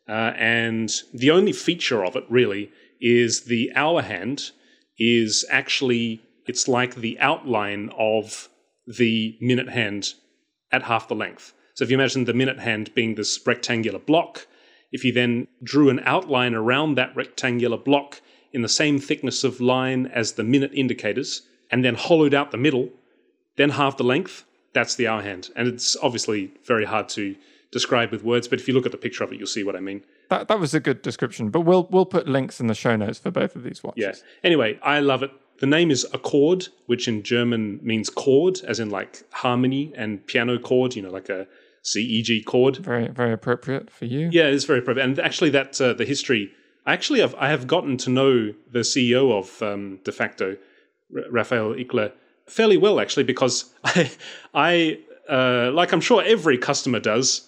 A: uh, and the only feature of it really is the hour hand is actually it's like the outline of the minute hand at half the length. So if you imagine the minute hand being this rectangular block, if you then drew an outline around that rectangular block in the same thickness of line as the minute indicators, and then hollowed out the middle, then half the length, that's the hour hand. And it's obviously very hard to describe with words, but if you look at the picture of it, you'll see what I mean.
B: That that was a good description. But we'll we'll put links in the show notes for both of these watches.
A: Yeah. Anyway, I love it. The name is Akkord, which in German means chord, as in like harmony and piano chord, you know, like a C E G chord.
B: Very very appropriate for you.
A: Yeah, it's very appropriate. And actually, that uh, the history. I actually have I have gotten to know the CEO of um, Defakto, R- Raphael Ickler, fairly well actually, because I I uh, like I'm sure every customer does.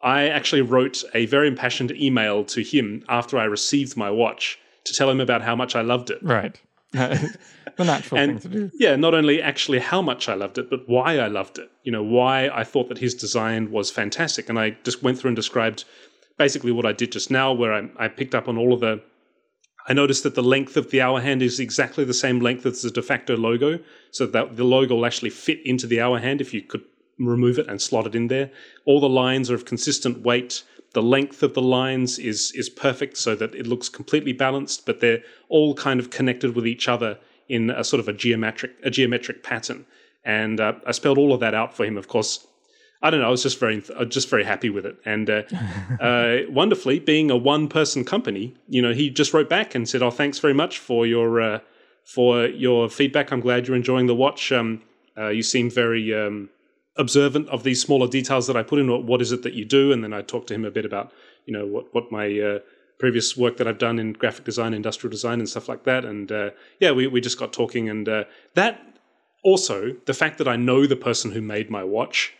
A: I actually wrote a very impassioned email to him after I received my watch to tell him about how much I loved it.
B: Right. the natural
A: And-
B: thing to do.
A: Yeah, not only actually how much I loved it, but why I loved it. You know, why I thought that his design was fantastic. And I just went through and described basically what I did just now, where I, I picked up on all of the. I noticed that the length of the hour hand is exactly the same length as the Defakto logo, so that the logo will actually fit into the hour hand if you could remove it and slot it in there. All the lines are of consistent weight. The length of the lines is is perfect, so that it looks completely balanced, but they're all kind of connected with each other in a sort of a geometric a geometric pattern. And uh, I spelled all of that out for him. Of course, I don't know. I was just very just very happy with it, and uh, uh, wonderfully, being a one person company, you know, he just wrote back and said, "Oh, thanks very much for your uh, for your feedback. I'm glad you're enjoying the watch. Um, uh, you seem very um, observant of these smaller details that I put in. What, what is it that you do?" And then I talked to him a bit about, you know, what what my uh, previous work that I've done in graphic design, industrial design, and stuff like that. And uh, yeah, we we just got talking, and uh, that also the fact that I know the person who made my watch.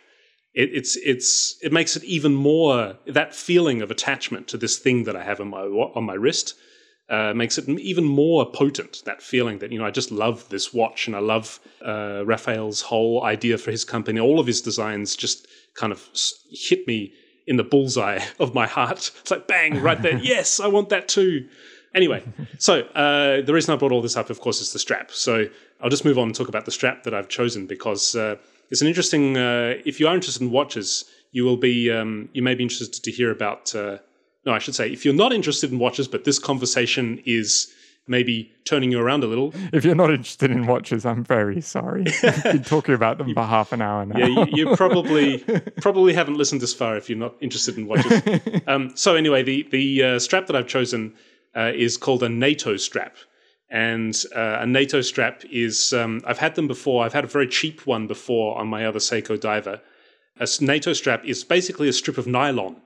A: It, it's it's it makes it even more that feeling of attachment to this thing that I have on my on my wrist uh, makes it even more potent. That feeling that you know I just love this watch and I love uh, Raphael's whole idea for his company. All of his designs just kind of hit me in the bullseye of my heart. It's like bang right there. yes, I want that too. Anyway, so uh, the reason I brought all this up, of course, is the strap. So I'll just move on and talk about the strap that I've chosen because uh, it's an interesting. Uh, if you are interested in watches, you will be. Um, you may be interested to hear about uh, no, I should say, if you're not interested in watches, but this conversation is maybe turning you around a little.
B: If you're not interested in watches, I'm very sorry. You've been talking about them for half an hour now.
A: Yeah, you, you probably probably haven't listened this far if you're not interested in watches. Um, so anyway, the the uh, strap that I've chosen uh, is called a NATO strap. And uh, a NATO strap is, um, I've had them before. I've had a very cheap one before on my other Seiko diver. A NATO strap is basically a strip of nylon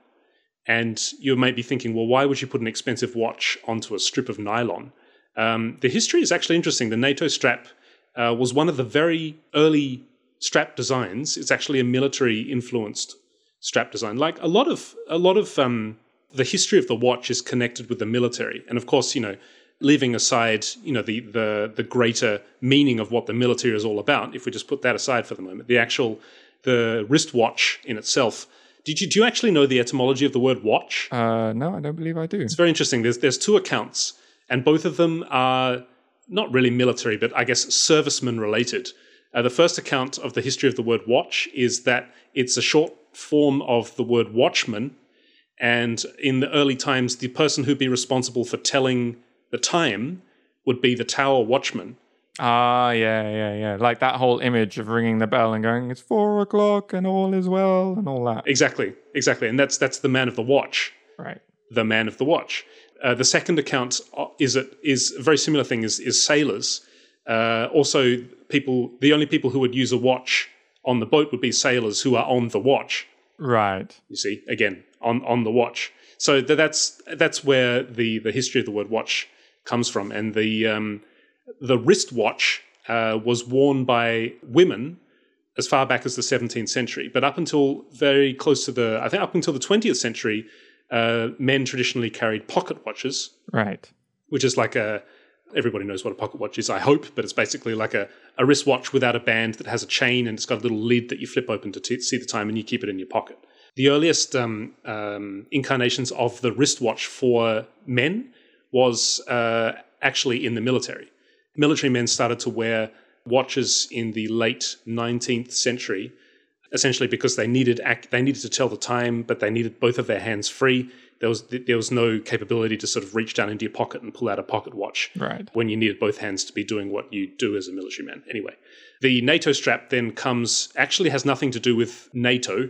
A: and you might be thinking, well, why would you put an expensive watch onto a strip of nylon? Um, the history is actually interesting. The NATO strap uh, was one of the very early strap designs. It's actually a military influenced strap design. Like a lot of a lot of um, the history of the watch is connected with the military, and of course, you know, leaving aside you know the the the greater meaning of what the military is all about. If we just put that aside for the moment, the actual the wristwatch in itself did you do you actually know the etymology of the word watch?
B: Uh, no, I don't believe I do.
A: It's very interesting. There's there's two accounts, and both of them are not really military, but I guess servicemen related. Uh, the first account of the history of the word watch is that it's a short form of the word watchman, and in the early times, the person who'd be responsible for telling the time would be the tower watchman.
B: Ah, yeah, yeah, yeah. Like that whole image of ringing the bell and going, "It's four o'clock and all is well," and all that.
A: Exactly, exactly, and that's that's the man of the watch.
B: Right.
A: The man of the watch. Uh, the second account uh, is it is a very similar thing. Is is sailors. Uh, also, people. The only people who would use a watch on the boat would be sailors who are on the watch.
B: Right.
A: You see, again, on on the watch. So th- that's that's where the the history of the word watch comes from, and the um, the wristwatch uh, was worn by women as far back as the 17th century, but up until very close to the, I think up until the 20th century, uh, men traditionally carried pocket watches.
B: Right.
A: Which is like a, everybody knows what a pocket watch is, I hope, but it's basically like a, a wristwatch without a band that has a chain and it's got a little lid that you flip open to t- see the time and you keep it in your pocket. The earliest um, um, incarnations of the wristwatch for men was uh, actually in the military. Military men started to wear watches in the late 19th century essentially because they needed they needed to tell the time but they needed both of their hands free. There was there was no capability to sort of reach down into your pocket and pull out a pocket watch
B: right.
A: when you needed both hands to be doing what you do as a military man. Anyway the nato strap then comes actually has nothing to do with nato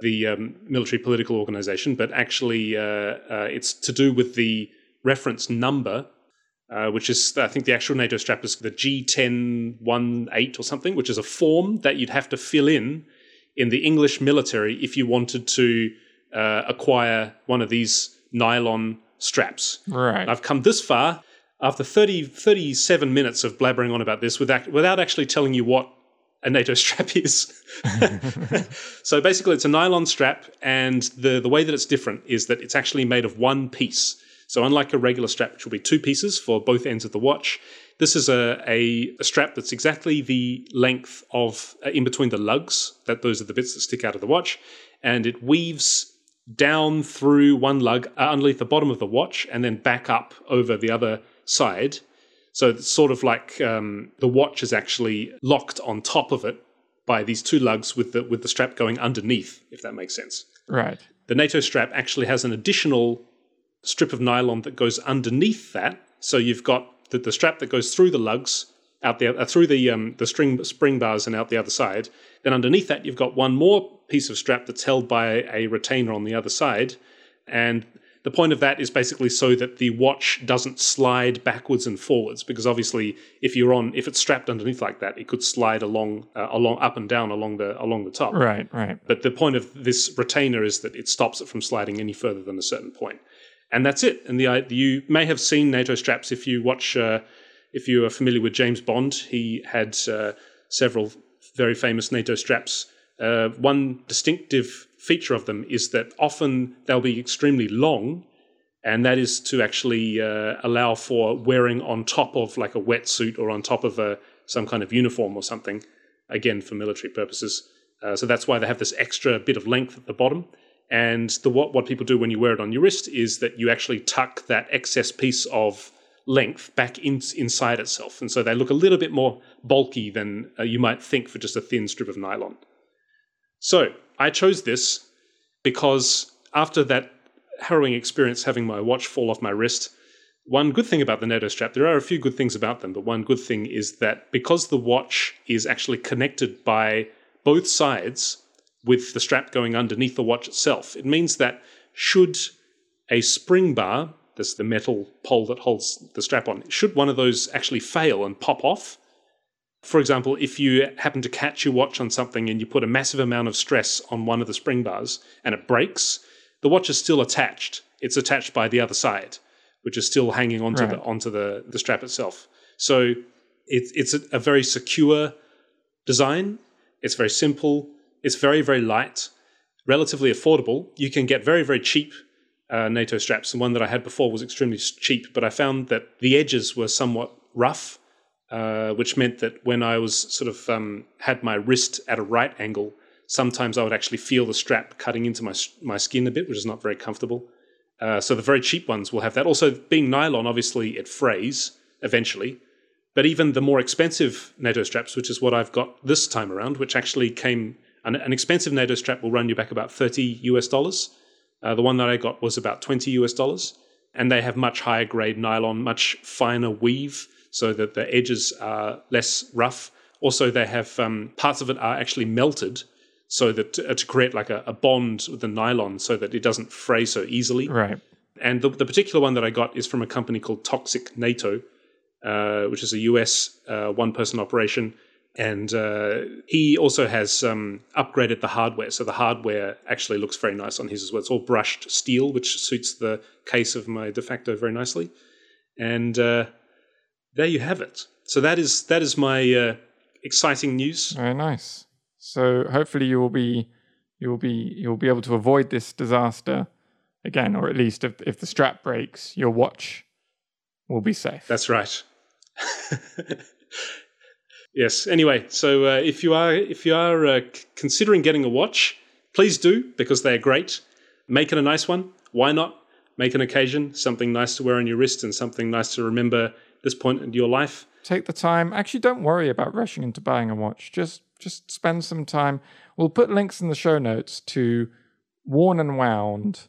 A: the um, military political organization but actually uh, uh, it's to do with the reference number uh, which is, I think the actual NATO strap is the G1018 or something, which is a form that you'd have to fill in in the English military if you wanted to uh, acquire one of these nylon straps.
B: Right.
A: I've come this far after 30, 37 minutes of blabbering on about this without, without actually telling you what a NATO strap is. so basically, it's a nylon strap, and the, the way that it's different is that it's actually made of one piece. So unlike a regular strap, which will be two pieces for both ends of the watch, this is a, a, a strap that's exactly the length of uh, in between the lugs. That those are the bits that stick out of the watch, and it weaves down through one lug uh, underneath the bottom of the watch, and then back up over the other side. So it's sort of like um, the watch is actually locked on top of it by these two lugs with the with the strap going underneath, if that makes sense.
B: Right.
A: The NATO strap actually has an additional strip of nylon that goes underneath that. So you've got the, the strap that goes through the lugs out the uh, through the um, the string spring bars and out the other side. Then underneath that, you've got one more piece of strap that's held by a retainer on the other side, and the point of that is basically so that the watch doesn't slide backwards and forwards because obviously if you're on if it's strapped underneath like that it could slide along uh, along up and down along the along the top
B: right right
A: but the point of this retainer is that it stops it from sliding any further than a certain point and that's it. And the you may have seen NATO straps if you watch. Uh, if you are familiar with James Bond, he had uh, several very famous NATO straps. Uh, one distinctive feature of them is that often they'll be extremely long, and that is to actually uh, allow for wearing on top of like a wetsuit or on top of a some kind of uniform or something. Again, for military purposes. Uh, so that's why they have this extra bit of length at the bottom. And the what what people do when you wear it on your wrist is that you actually tuck that excess piece of length back in, inside itself, and so they look a little bit more bulky than uh, you might think for just a thin strip of nylon. So I chose this because after that harrowing experience having my watch fall off my wrist, one good thing about the NATO strap, there are a few good things about them, but one good thing is that because the watch is actually connected by both sides with the strap going underneath the watch itself, it means that should a spring bar, that's the metal pole that holds the strap on, should one of those actually fail and pop off, for example, if you happen to catch your watch on something and you put a massive amount of stress on one of the spring bars and it breaks, the watch is still attached. It's attached by the other side, which is still hanging onto right. the onto the, the strap itself. So it's it's a, a very secure design. It's very simple. It's very very light, relatively affordable. You can get very very cheap uh, NATO straps. The one that I had before was extremely cheap, but I found that the edges were somewhat rough uh, which meant that when I was sort of um, had my wrist at a right angle, sometimes I would actually feel the strap cutting into my my skin a bit, which is not very comfortable. Uh, so the very cheap ones will have that. Also, being nylon, obviously it frays eventually. But even the more expensive NATO straps, which is what I've got this time around, which actually came an, an expensive NATO strap will run you back about thirty US dollars. Uh, the one that I got was about twenty US dollars, and they have much higher grade nylon, much finer weave so that the edges are less rough. Also, they have um, parts of it are actually melted so that uh, to create like a, a, bond with the nylon so that it doesn't fray so easily.
B: Right.
A: And the, the particular one that I got is from a company called Toxic NATO, uh, which is a US uh, one person operation. And uh, he also has um, upgraded the hardware. So the hardware actually looks very nice on his as well. It's all brushed steel, which suits the case of my Defakto very nicely. And uh, there you have it. So that is that is my uh, exciting news.
B: Very nice. So hopefully you will be you will be you will be able to avoid this disaster again, or at least if if the strap breaks, your watch will be safe.
A: That's right. yes. Anyway, so uh, if you are if you are uh, considering getting a watch, please do because they are great. Make it a nice one. Why not? Make an occasion something nice to wear on your wrist and something nice to remember this point in your life.
B: Take the time. Actually, don't worry about rushing into buying a watch. Just just spend some time. We'll put links in the show notes to Worn and Wound,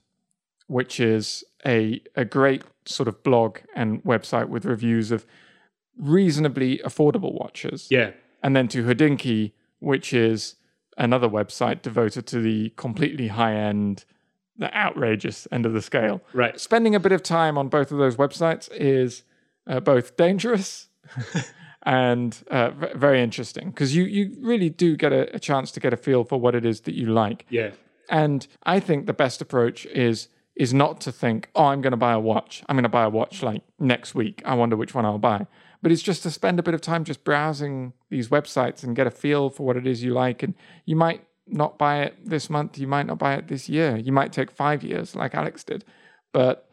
B: which is a a great sort of blog and website with reviews of reasonably affordable watches.
A: Yeah.
B: And then to Hodinkee, which is another website devoted to the completely high end, the outrageous end of the scale.
A: Right.
B: Spending a bit of time on both of those websites is uh, both dangerous and uh, v- very interesting because you you really do get a, a, chance to get a feel for what it is that you like.
A: Yeah.
B: And I think the best approach is is not to think, oh, I'm going to buy a watch. I'm going to buy a watch like next week. I wonder which one I'll buy. But it's just to spend a bit of time just browsing these websites and get a feel for what it is you like. And you might not buy it this month. You might not buy it this year. You might take five years, like Alex did. But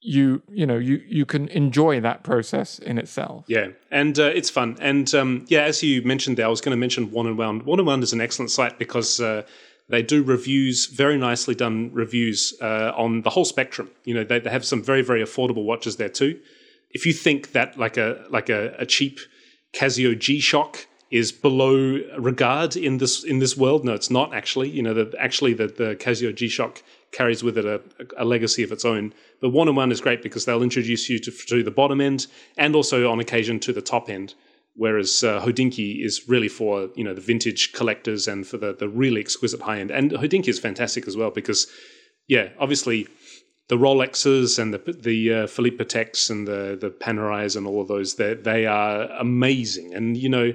B: you you know you you can enjoy that process in itself
A: yeah and uh, it's fun and um, yeah as you mentioned there i was going to mention Worn and Wound Worn and Wound is an excellent site because uh, they do reviews very nicely done reviews uh, on the whole spectrum you know they, they have some very very affordable watches there too if you think that like a like a, a cheap casio g-shock is below regard in this in this world no it's not actually you know actually the, the casio g-shock carries with it a, a legacy of its own. But Worn and Wound is great because they'll introduce you to, to the bottom end and also on occasion to the top end. Whereas uh, is really for you know the vintage collectors and for the the really exquisite high end. And Hodinkee is fantastic as well because yeah, obviously the Rolexes and the the uh, Philippe Pateks and the the Panerais and all of those they they are amazing. And you know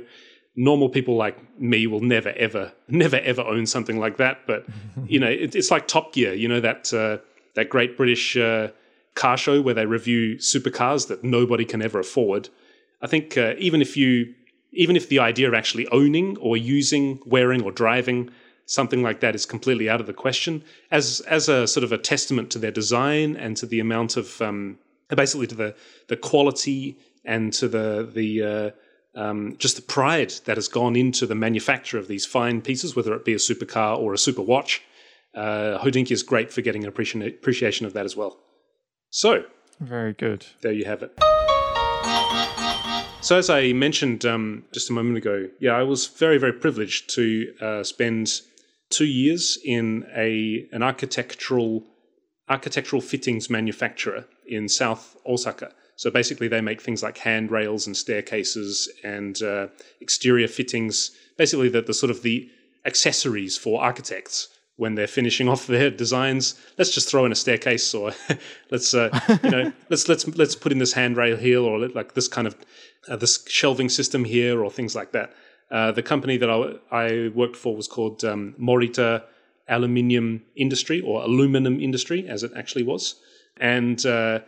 A: normal people like me will never ever never ever own something like that but you know it, it's like top gear you know that uh, that great british uh, car show where they review supercars that nobody can ever afford. I think uh, even if you, even if the idea of actually owning or using, wearing or driving something like that is completely out of the question, as as a sort of a testament to their design and to the amount of um, basically to the the quality and to the the uh, um, just the pride that has gone into the manufacture of these fine pieces, whether it be a supercar or a super watch. Uh, Hodinkee is great for getting an appreciation of that as well. So,
B: very good.
A: There you have it. So, as I mentioned um, just a moment ago, yeah, I was very, very privileged to uh, spend two years in a an architectural architectural fittings manufacturer in South Osaka. So basically, they make things like handrails and staircases and uh, exterior fittings. Basically, the, the sort of the accessories for architects when they're finishing off their designs. Let's just throw in a staircase, or let's uh, you know let's let's let's put in this handrail here, or like this kind of uh, this shelving system here, or things like that. Uh, the company that I, I, worked for was called um, Morita Aluminium Industry, or Aluminum Industry, as it actually was, and uh,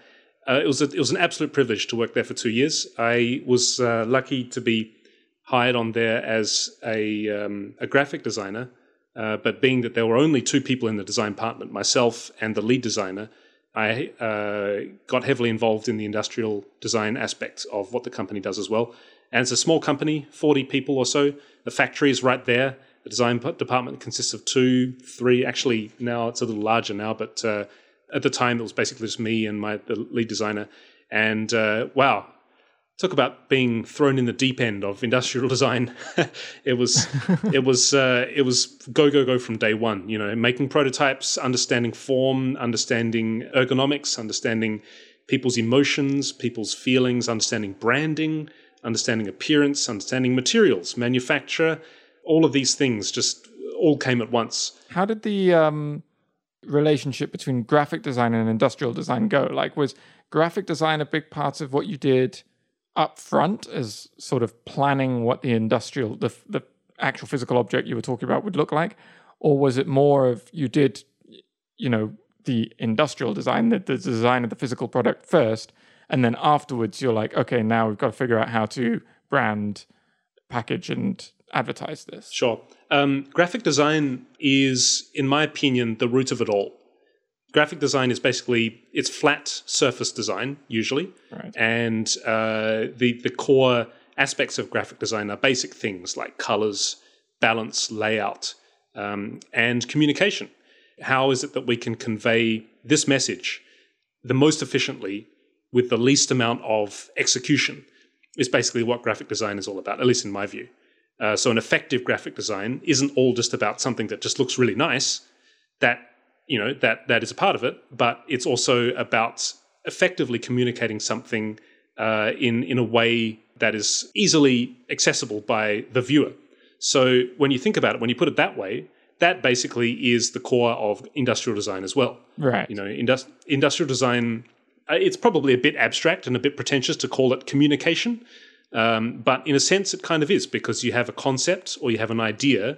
A: uh, it was a, it was an absolute privilege to work there for two years. I was uh, lucky to be hired on there as a um, a graphic designer, uh, but being that there were only two people in the design department, myself and the lead designer, I got heavily involved in the industrial design aspect of what the company does as well. And it's a small company, forty people or so. The factory is right there. The design department consists of two, three. Actually, now it's a little larger now, but uh, at the time, it was basically just me and my the lead designer. And uh, wow, talk about being thrown in the deep end of industrial design. it was it was uh, it was go go go from day one. You know, making prototypes, understanding form, understanding ergonomics, understanding people's emotions, people's feelings, understanding branding, understanding appearance, understanding materials, manufacture. All of these things just all came at once.
B: How did the um, relationship between graphic design and industrial design go? Like, was graphic design a big part of what you did up front as sort of planning what the industrial, the, the actual physical object you were talking about would look like? Or was it more of you did, you know, the industrial design, the, the design of the physical product first, and then afterwards you're like, okay, now we've got to figure out how to brand, package, and advertise this?
A: Sure. Um, graphic design is, in my opinion, the root of it all. Graphic design is basically it's flat surface design usually,
B: right.
A: and uh, the the core aspects of graphic design are basic things like colors, balance, layout, um, and communication. How is it that we can convey this message the most efficiently with the least amount of execution? Is basically what graphic design is all about, at least in my view. Uh, so an effective graphic design isn't all just about something that just looks really nice. That you know that that is a part of it, but it's also about effectively communicating something uh, in in a way that is easily accessible by the viewer. So when you think about it, when you put it that way, that basically is the core of industrial design as well.
B: Right.
A: You know, indus- industrial design. Uh, it's probably a bit abstract and a bit pretentious to call it communication, um, but in a sense, it kind of is because you have a concept or you have an idea,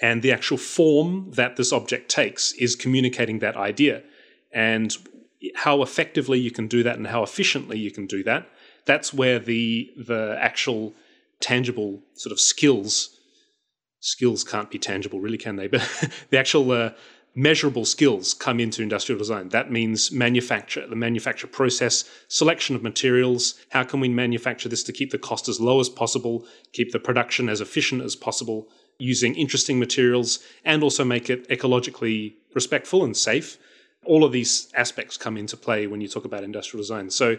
A: and the actual form that this object takes is communicating that idea. And how effectively you can do that and how efficiently you can do that, that's where the the actual tangible sort of skills skills can't be tangible really can they but the actual uh, measurable skills come into industrial design. That means manufacture, the manufacture process, selection of materials. How can we manufacture this to keep the cost as low as possible, keep the production as efficient as possible, using interesting materials, and also make it ecologically respectful and safe? All of these aspects come into play when you talk about industrial design. So,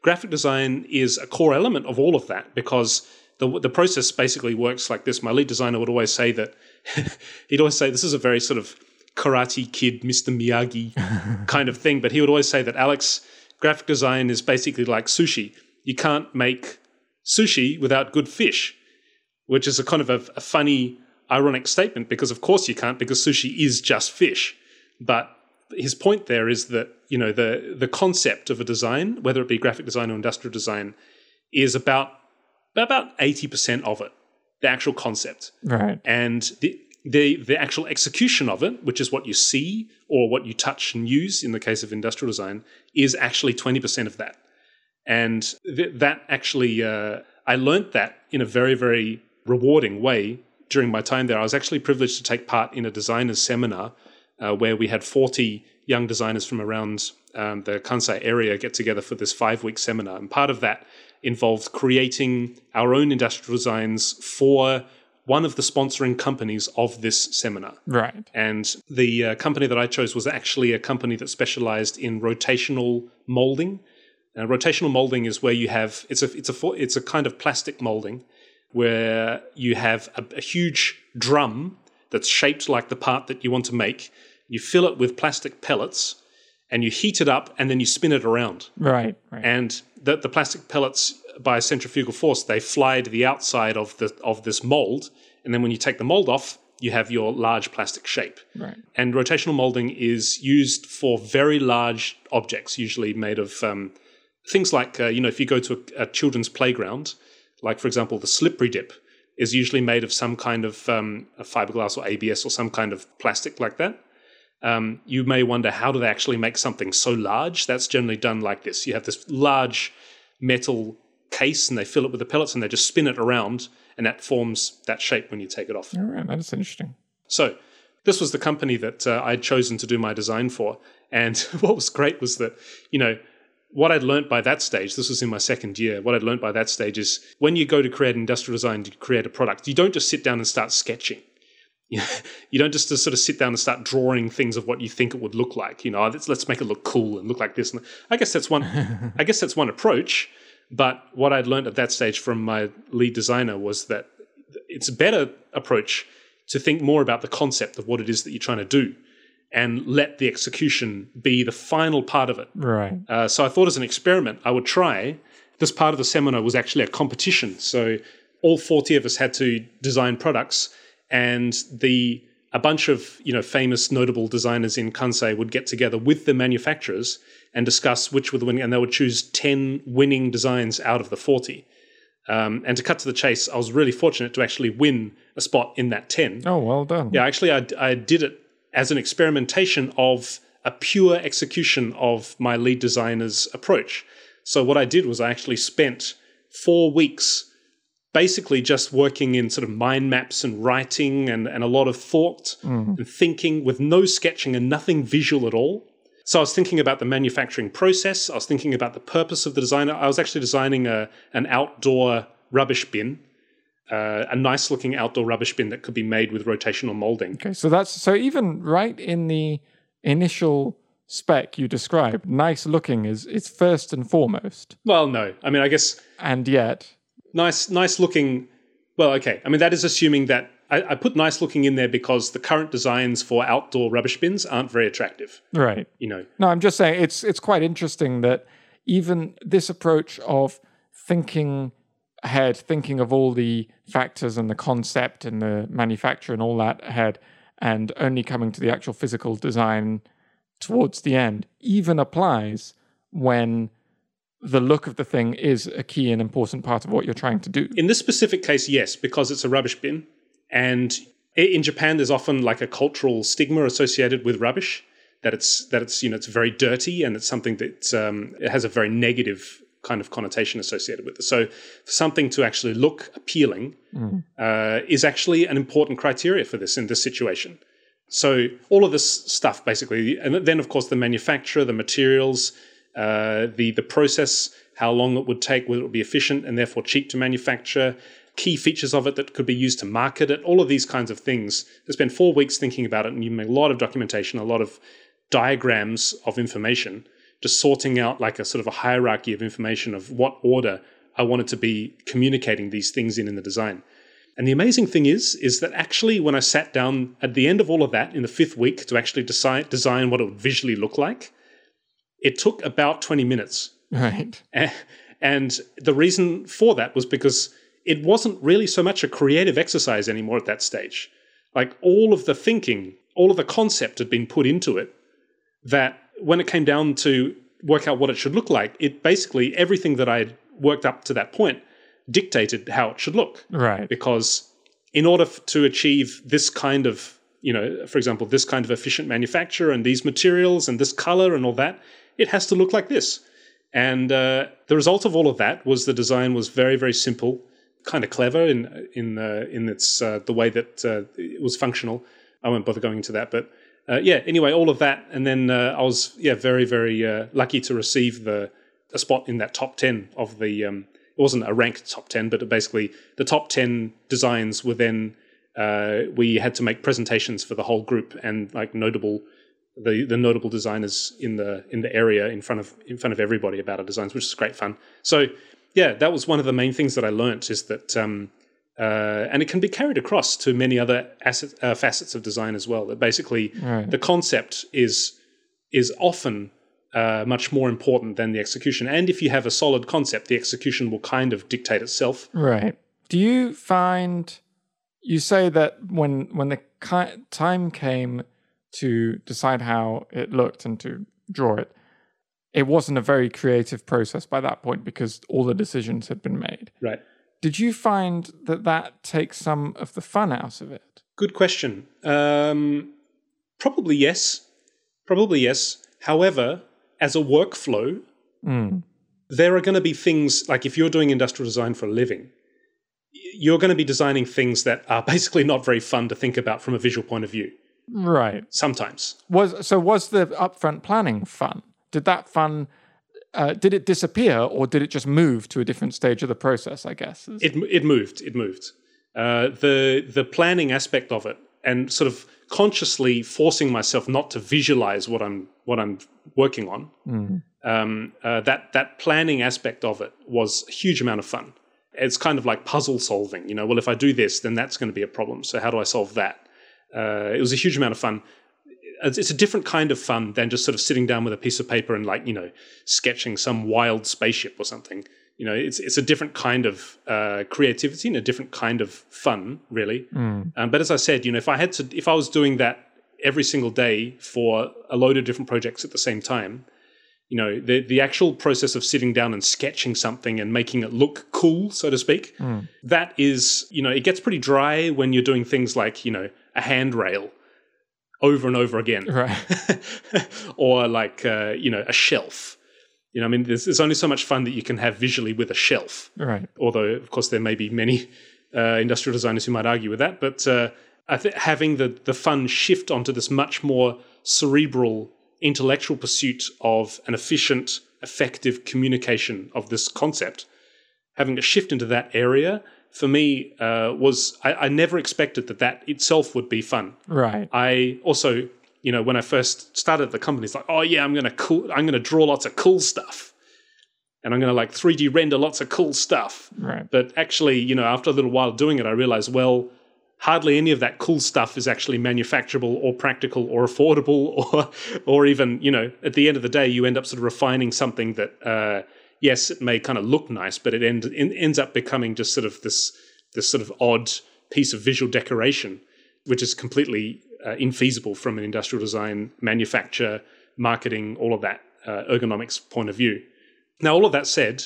A: graphic design is a core element of all of that because the, the process basically works like this. My lead designer would always say that he'd always say this is a very sort of Karate Kid, Mr. Miyagi kind of thing. But he would always say that Alex, graphic design is basically like sushi. You can't make sushi without good fish, which is a kind of a, a funny, ironic statement because, of course, you can't because sushi is just fish. But his point there is that you know the the concept of a design, whether it be graphic design or industrial design, is about about eighty percent of it, the actual concept.
B: Right.
A: And the the the actual execution of it, which is what you see or what you touch and use in the case of industrial design, is actually twenty percent of that. And th- that actually, uh, I learned that in a very very rewarding way during my time there. I was actually privileged to take part in a designers seminar uh, where we had forty young designers from around um, the Kansai area get together for this five week seminar, and part of that involved creating our own industrial designs for one of the sponsoring companies of this seminar.
B: Right.
A: And the uh, company that I chose was actually a company that specialized in rotational molding. Uh, rotational molding is where you have it's a it's a it's a kind of plastic molding where you have a, a huge drum that's shaped like the part that you want to make. You fill it with plastic pellets and you heat it up and then you spin it around.
B: Right. Right.
A: And the, the plastic pellets by centrifugal force they fly to the outside of the of this mold, and then when you take the mold off, you have your large plastic shape.
B: Right.
A: And rotational molding is used for very large objects, usually made of um, things like uh, you know if you go to a, a, children's playground, like for example the slippery dip is usually made of some kind of um, fiberglass or ABS or some kind of plastic like that. Um, you may wonder how do they actually make something so large? That's generally done like this. You have this large metal case and they fill it with the pellets and they just spin it around and that forms that shape when you take it off.
B: All right, that's interesting.
A: So, this was the company that uh, I'd chosen to do my design for. And what was great was that, you know, what I'd learned by that stage, this was in my second year, what I'd learned by that stage is when you go to create industrial design to create a product, you don't just sit down and start sketching. You don't just sort of sit down and start drawing things of what you think it would look like. You know, let's, let's make it look cool and look like this. And I guess that's one. I guess that's one approach. But what I'd learned at that stage from my lead designer was that it's a better approach to think more about the concept of what it is that you're trying to do and let the execution be the final part of it.
B: Right.
A: Uh, so I thought as an experiment, I would try. This part of the seminar was actually a competition. So all 40 of us had to design products, and the a bunch of you know famous notable designers in Kansai would get together with the manufacturers and discuss which were the winning, and they would choose 10 winning designs out of the 40. Um, and to cut to the chase, I was really fortunate to actually win a spot in that 10.
B: Oh, well done.
A: Yeah, actually, I, I did it as an experimentation of a pure execution of my lead designer's approach. So, what I did was I actually spent four weeks basically just working in sort of mind maps and writing and, and a lot of thought mm. and thinking with no sketching and nothing visual at all. So I was thinking about the manufacturing process. I was thinking about the purpose of the design. I was actually designing a an outdoor rubbish bin, uh, a nice looking outdoor rubbish bin that could be made with rotational molding.
B: Okay, so that's so even right in the initial spec you described, nice looking is it's first and foremost.
A: Well, no, I mean I guess,
B: and yet
A: nice nice looking. Well, okay, I mean that is assuming that I, I, put nice looking in there because the current designs for outdoor rubbish bins aren't very attractive.
B: Right.
A: You know.
B: No, I'm just saying it's it's quite interesting that even this approach of thinking ahead, thinking of all the factors and the concept and the manufacture and all that ahead, and only coming to the actual physical design towards the end, even applies when the look of the thing is a key and important part of what you're trying to do.
A: In this specific case, yes, because it's a rubbish bin. And in Japan, there's often like a cultural stigma associated with rubbish that it's that it's you know it's very dirty and it's something that um, it has a very negative kind of connotation associated with it. So something to actually look appealing mm. uh, is actually an important criteria for this in this situation. So all of this stuff basically, and then of course the manufacturer, the materials, uh, the the process, how long it would take, whether it would be efficient and therefore cheap to manufacture, key features of it that could be used to market it, all of these kinds of things. I spent four weeks thinking about it and you make a lot of documentation, a lot of diagrams of information, just sorting out like a sort of a hierarchy of information of what order I wanted to be communicating these things in in the design. And the amazing thing is, is that actually when I sat down at the end of all of that in the fifth week to actually decide, design what it would visually look like, it took about 20 minutes.
B: Right.
A: And the reason for that was because it wasn't really so much a creative exercise anymore at that stage. Like all of the thinking, all of the concept had been put into it that when it came down to work out what it should look like, it basically everything that I had worked up to that point dictated how it should look.
B: Right.
A: Because in order f- to achieve this kind of, you know, for example, this kind of efficient manufacture and these materials and this color and all that, it has to look like this. And uh, the result of all of that was the design was very, very simple, kind of clever in in uh, in its uh, the way that uh, it was functional. I won't bother going into that, but uh, yeah. Anyway, all of that, and then I was yeah very very lucky to receive the a spot in that top ten of the. Um, it wasn't a ranked top ten, but basically the top ten designs were then. we had to make presentations for the whole group and like notable the the notable designers in the in the area in front of in front of everybody about our designs, which is great fun. So yeah, that was one of the main things that I learnt is that, um, uh, and it can be carried across to many other asset, uh, facets of design as well. That basically right. the concept is is often uh, much more important than the execution. And if you have a solid concept, the execution will kind of dictate itself.
B: Right. Do you find you say that when when the ki- time came to decide how it looked and to draw it. It wasn't a very creative process by that point because all the decisions had been made.
A: Right.
B: Did you find that that takes some of the fun out of it?
A: Good question. Um, probably yes. Probably yes. However, as a workflow,
B: mm.
A: there are going to be things like if you're doing industrial design for a living, you're going to be designing things that are basically not very fun to think about from a visual point of view.
B: Right.
A: Sometimes.
B: Was so was the upfront planning fun? Did that fun uh, did it disappear or did it just move to a different stage of the process, I guess?
A: It it moved. It moved. Uh, the the planning aspect of it and sort of consciously forcing myself not to visualize what I'm what I'm working on.
B: Mm.
A: Um, uh, that that planning aspect of it was a huge amount of fun. It's kind of like puzzle solving. You know, well, if I do this, then that's going to be a problem. So how do I solve that? Uh, it was a huge amount of fun. It's a different kind of fun than just sort of sitting down with a piece of paper and like you know sketching some wild spaceship or something. You know, it's it's a different kind of uh, creativity and a different kind of fun, really.
B: Mm.
A: Um, but as I said, you know, if I had to, if I was doing that every single day for a load of different projects at the same time, you know, the the actual process of sitting down and sketching something and making it look cool, so to speak,
B: mm.
A: that is, you know, it gets pretty dry when you're doing things like, you know, a handrail over and over again,
B: right?
A: or like uh, you know a shelf. You know, I mean, there's, there's, only so much fun that you can have visually with a shelf,
B: right?
A: Although, of course, there may be many uh, industrial designers who might argue with that, but uh, I think having the the fun shift onto this much more cerebral, intellectual pursuit of an efficient, effective communication of this concept, having a shift into that area for me uh, was I, I, never expected that that itself would be fun.
B: Right.
A: I also, you know, when I first started the company, it's like, oh yeah, I'm gonna cool, I'm gonna draw lots of cool stuff, and I'm gonna like 3D render lots of cool stuff.
B: Right.
A: But actually, you know, after a little while doing it, I realized, well, hardly any of that cool stuff is actually manufacturable or practical or affordable or or even, you know, at the end of the day, you end up sort of refining something that. Uh, yes, it may kind of look nice, but it end, it ends up becoming just sort of this this sort of odd piece of visual decoration, which is completely uh, infeasible from an industrial design, manufacture, marketing, all of that uh, ergonomics point of view. Now, all of that said,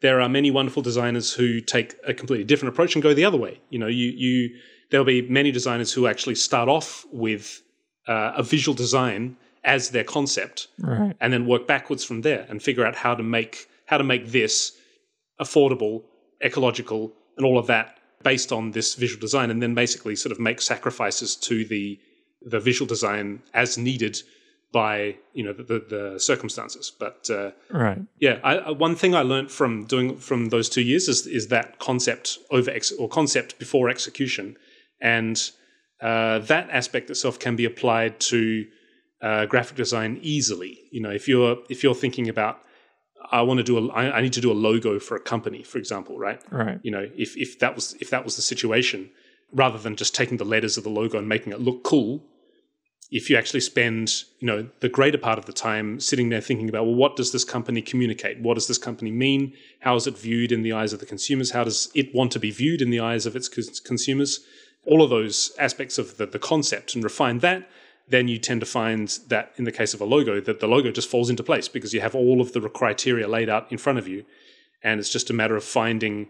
A: there are many wonderful designers who take a completely different approach and go the other way. You know, you you there'll be many designers who actually start off with uh, a visual design as their concept,
B: right.
A: and then work backwards from there and figure out how to make how to make this affordable, ecological, and all of that based on this visual design, and then basically sort of make sacrifices to the the visual design as needed by you know the, the, the circumstances. But uh,
B: right,
A: yeah, I, one thing I learned from doing from those two years is is that concept over ex- or concept before execution, and uh, that aspect itself can be applied to uh, graphic design easily. You know, if you're if you're thinking about I want to do a I, I need to do a logo for a company, for example, right?
B: Right.
A: You know, if if that was if that was the situation, rather than just taking the letters of the logo and making it look cool, if you actually spend, you know, the greater part of the time sitting there thinking about, well, what does this company communicate? What does this company mean? How is it viewed in the eyes of the consumers? How does it want to be viewed in the eyes of its consumers? All of those aspects of the, the concept and refine that then you tend to find that in the case of a logo, that the logo just falls into place because you have all of the criteria laid out in front of you. And it's just a matter of finding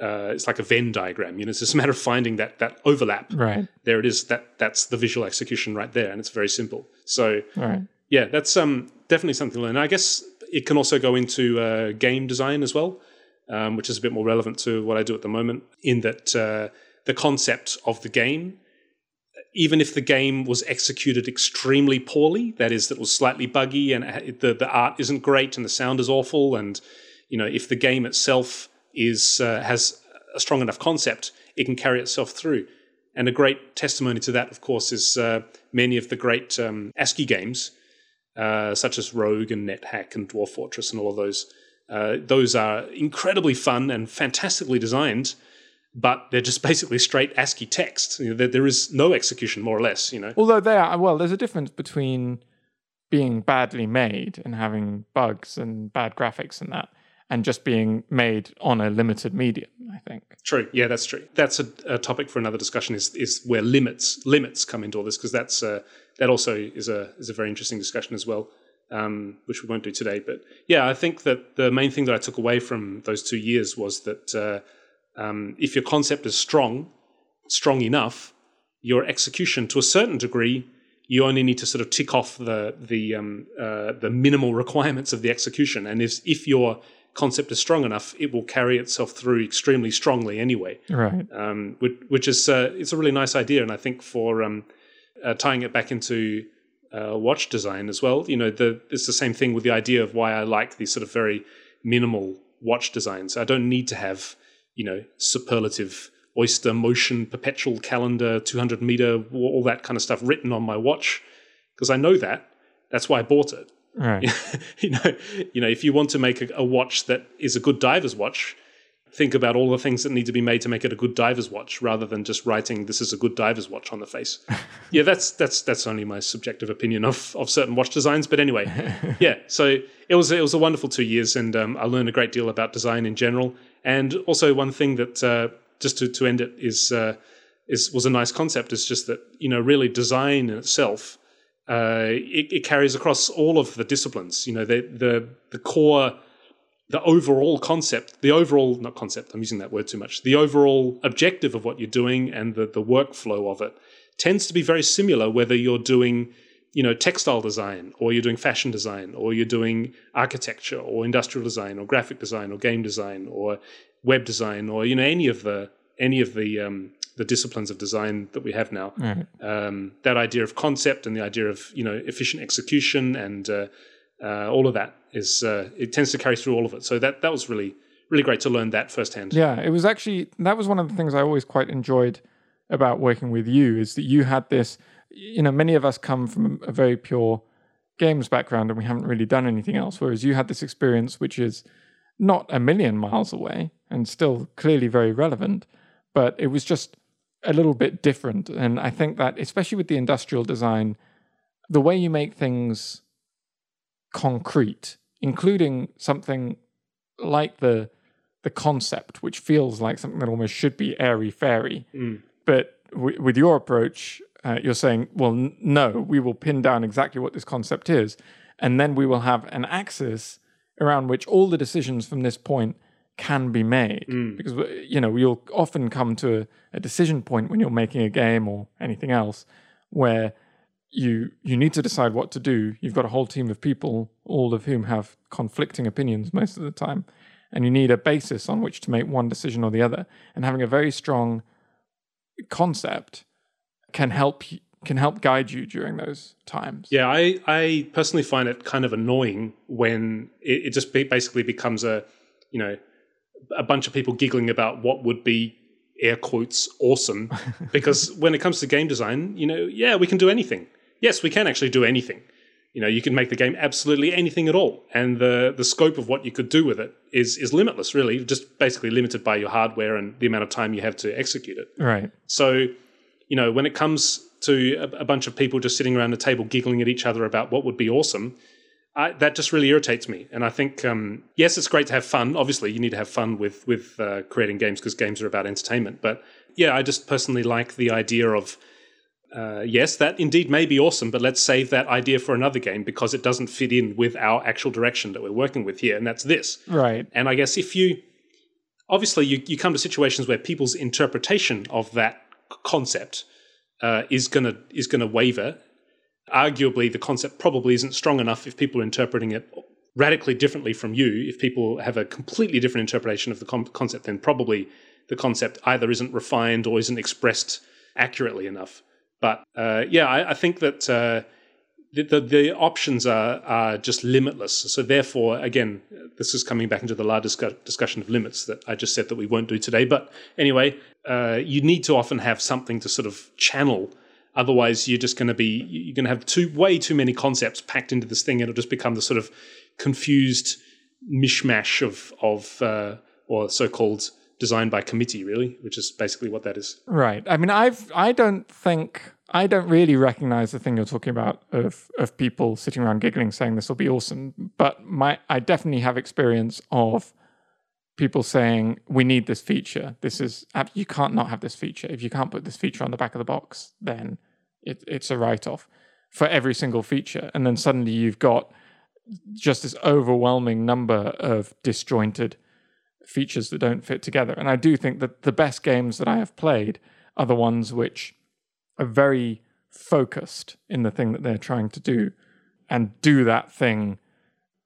A: uh, it's like a Venn diagram. You know, it's just a matter of finding that that overlap.
B: Right.
A: There it is. That that's the visual execution right there, and it's very simple. So
B: Right.
A: yeah, that's um, definitely something to learn. I guess it can also go into uh, game design as well, um, which is a bit more relevant to what I do at the moment. In that uh, the concept of the game, even if the game was executed extremely poorly, that is, that was slightly buggy and the the art isn't great and the sound is awful, and you know if the game itself is uh, has a strong enough concept, it can carry itself through. And a great testimony to that, of course, is uh, many of the great um, ASCII games, uh, such as Rogue and NetHack and Dwarf Fortress and all of those. Uh, those are incredibly fun and fantastically designed, but they're just basically straight ASCII text. You know, there, there is no execution, more or less. You know,
B: Although they are well, there's a difference between being badly made and having bugs and bad graphics and that, and just being made on a limited medium. I think.
A: True. Yeah, that's true. That's a, a topic for another discussion. Is is where limits limits come into all this because that's uh, that also is a is a very interesting discussion as well, um, which we won't do today. But yeah, I think that the main thing that I took away from those two years was that uh, um, if your concept is strong, strong enough, your execution to a certain degree. You only need to sort of tick off the the um, uh, the minimal requirements of the execution, and if if your concept is strong enough, it will carry itself through extremely strongly anyway
B: Right.
A: um, which, which is uh, it's a really nice idea, and I think for um, uh, tying it back into uh, watch design as well, you know, the, it's the same thing with the idea of why I like these sort of very minimal watch designs. I don't need to have you know superlative oyster motion perpetual calendar 200 meter all that kind of stuff written on my watch. Because I know that. That's why I bought it.
B: Right.
A: you know, you know, if you want to make a, a watch that is a good diver's watch, think about all the things that need to be made to make it a good diver's watch, rather than just writing "this is a good diver's watch" on the face. yeah, that's that's that's only my subjective opinion of of certain watch designs. But anyway, yeah. So it was it was a wonderful two years, and um, I learned a great deal about design in general. And also one thing that uh, just to to end it is uh, is was a nice concept. Is just that you know really design in itself uh, it, it carries across all of the disciplines. You know, the the the core, the overall concept, the overall not concept. I'm using that word too much. The overall objective of what you're doing and the the workflow of it tends to be very similar. Whether you're doing you know textile design or you're doing fashion design or you're doing architecture or industrial design or graphic design or game design or web design or you know any of the any of the um, the disciplines of design that we have now
B: Right.
A: um, that idea of concept and the idea of you know efficient execution and uh, uh, all of that is uh, it tends to carry through all of it. So that that was really really great to learn that firsthand.
B: Yeah, it was actually that was one of the things I always quite enjoyed about working with you is that you had this. You know, many of us come from a very pure games background and we haven't really done anything else, whereas you had this experience which is not a million miles away and still clearly very relevant, but it was just a little bit different. And I think that, especially with the industrial design, the way you make things concrete, including something like the the concept, which feels like something that almost should be airy fairy, mm. but w- with your approach, uh, you're saying, well, n- no, we will pin down exactly what this concept is, and then we will have an axis around which all the decisions from this point can be made. Mm. Because uh, you know you'll often come to a, a decision point when you're making a game or anything else where you you need to decide what to do. You've got a whole team of people, all of whom have conflicting opinions most of the time, and you need a basis on which to make one decision or the other. And having a very strong concept can help can help guide you during those times.
A: Yeah, I, I personally find it kind of annoying when it, it just be, basically becomes a, you know, a bunch of people giggling about what would be air quotes awesome. because when it comes to game design, you know, yeah, we can do anything. Yes, we can actually do anything. You know, you can make the game absolutely anything at all, and the the scope of what you could do with it is is limitless. Really, just basically limited by your hardware and the amount of time you have to execute it.
B: Right.
A: So, you know, when it comes to a, a bunch of people just sitting around the table giggling at each other about what would be awesome, I, that just really irritates me. And I think, um, yes, it's great to have fun. Obviously, you need to have fun with with uh, creating games because games are about entertainment. But yeah, I just personally like the idea of. Uh, yes, that indeed may be awesome, but let's save that idea for another game because it doesn't fit in with our actual direction that we're working with here, and that's this.
B: Right.
A: And I guess if you, obviously you, you come to situations where people's interpretation of that concept uh, is gonna is gonna waver. Arguably, the concept probably isn't strong enough if people are interpreting it radically differently from you. If people have a completely different interpretation of the com- concept, then probably the concept either isn't refined or isn't expressed accurately enough. But uh, yeah, I, I, think that uh, the, the, the options are are just limitless. So therefore, again, this is coming back into the large discussion of limits that I just said that we won't do today. But anyway, uh, you need to often have something to sort of channel. Otherwise, you're just going to be you're going to have too way too many concepts packed into this thing. and It'll just become the sort of confused mishmash of of uh, or so-called design by committee, really, which is basically what that is.
B: Right. I mean, I've I don't think I don't really recognize the thing you're talking about of of people sitting around giggling saying this will be awesome. But my I definitely have experience of people saying we need this feature. This is you can't not have this feature. If you can't put this feature on the back of the box, then it, it's a write off for every single feature. And then suddenly you've got just this overwhelming number of disjointed features that don't fit together. And I do think that the best games that I have played are the ones which are very focused in the thing that they're trying to do and do that thing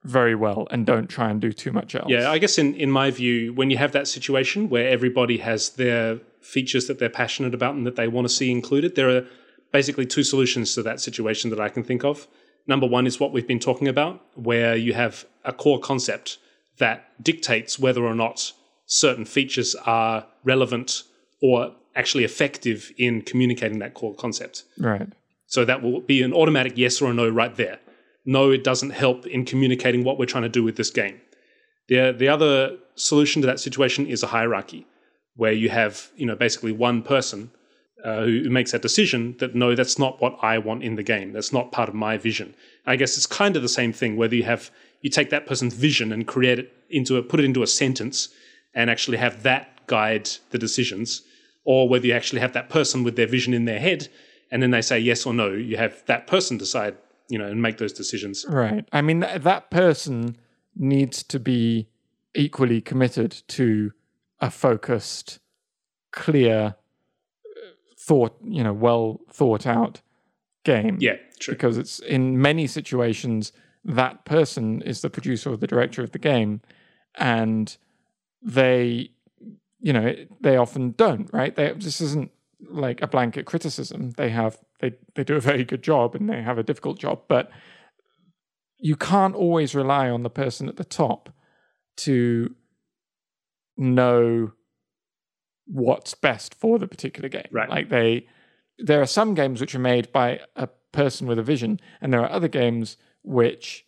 B: very well and don't try and do too much else.
A: Yeah, I guess in, in my view, when you have that situation where everybody has their features that they're passionate about and that they want to see included, there are basically two solutions to that situation that I can think of. Number one is what we've been talking about, where you have a core concept that dictates whether or not certain features are relevant or actually effective in communicating that core concept.
B: Right.
A: So that will be an automatic yes or a no right there. No, it doesn't help in communicating what we're trying to do with this game. The, the other solution to that situation is a hierarchy, where you have, you know, basically one person uh, who makes that decision that no, that's not what I want in the game. That's not part of my vision. I guess it's kind of the same thing, whether you have you take that person's vision and create it into a put it into a sentence and actually have that guide the decisions or whether you actually have that person with their vision in their head and then they say yes or no you have that person decide you know and make those decisions.
B: Right. I mean th- that person needs to be equally committed to a focused clear uh, thought you know well thought out game.
A: Yeah true.
B: Because it's in many situations that person is the producer or the director of the game and they you know they often don't right? They, this isn't like a blanket criticism. They have they they do a very good job and they have a difficult job but you can't always rely on the person at the top to know what's best for the particular game.
A: Right.
B: Like they there are some games which are made by a person with a vision and there are other games which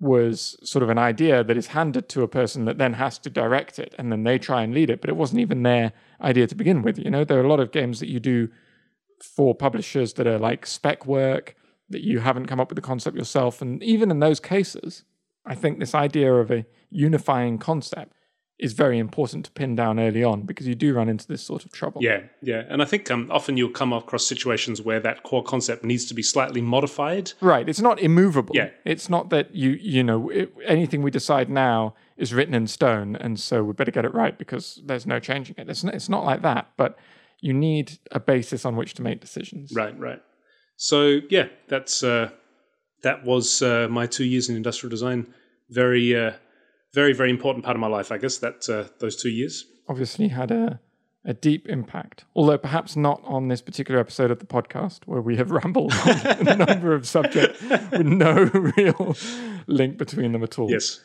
B: was sort of an idea that is handed to a person that then has to direct it and then they try and lead it but it wasn't even their idea to begin with you know? There are a lot of games that you do for publishers that are like spec work that you haven't come up with the concept yourself and even in those cases i think this idea of a unifying concept is very important to pin down early on because you do run into this sort of trouble.
A: Yeah, yeah, and I think um, often you'll come across situations where that core concept needs to be slightly modified.
B: Right, it's not immovable.
A: Yeah,
B: it's not that you you know it, anything we decide now is written in stone, and so we better get it right because there's no changing it. It's not, it's not like that, but you need a basis on which to make decisions.
A: Right, right. So yeah, that's uh, that was uh, my two years in industrial design. Very. Uh, very very important part of my life. I guess that uh, those two years
B: obviously had a a deep impact, although perhaps not on this particular episode of the podcast where we have rambled on a number of subjects with no real link between them at all.
A: Yes.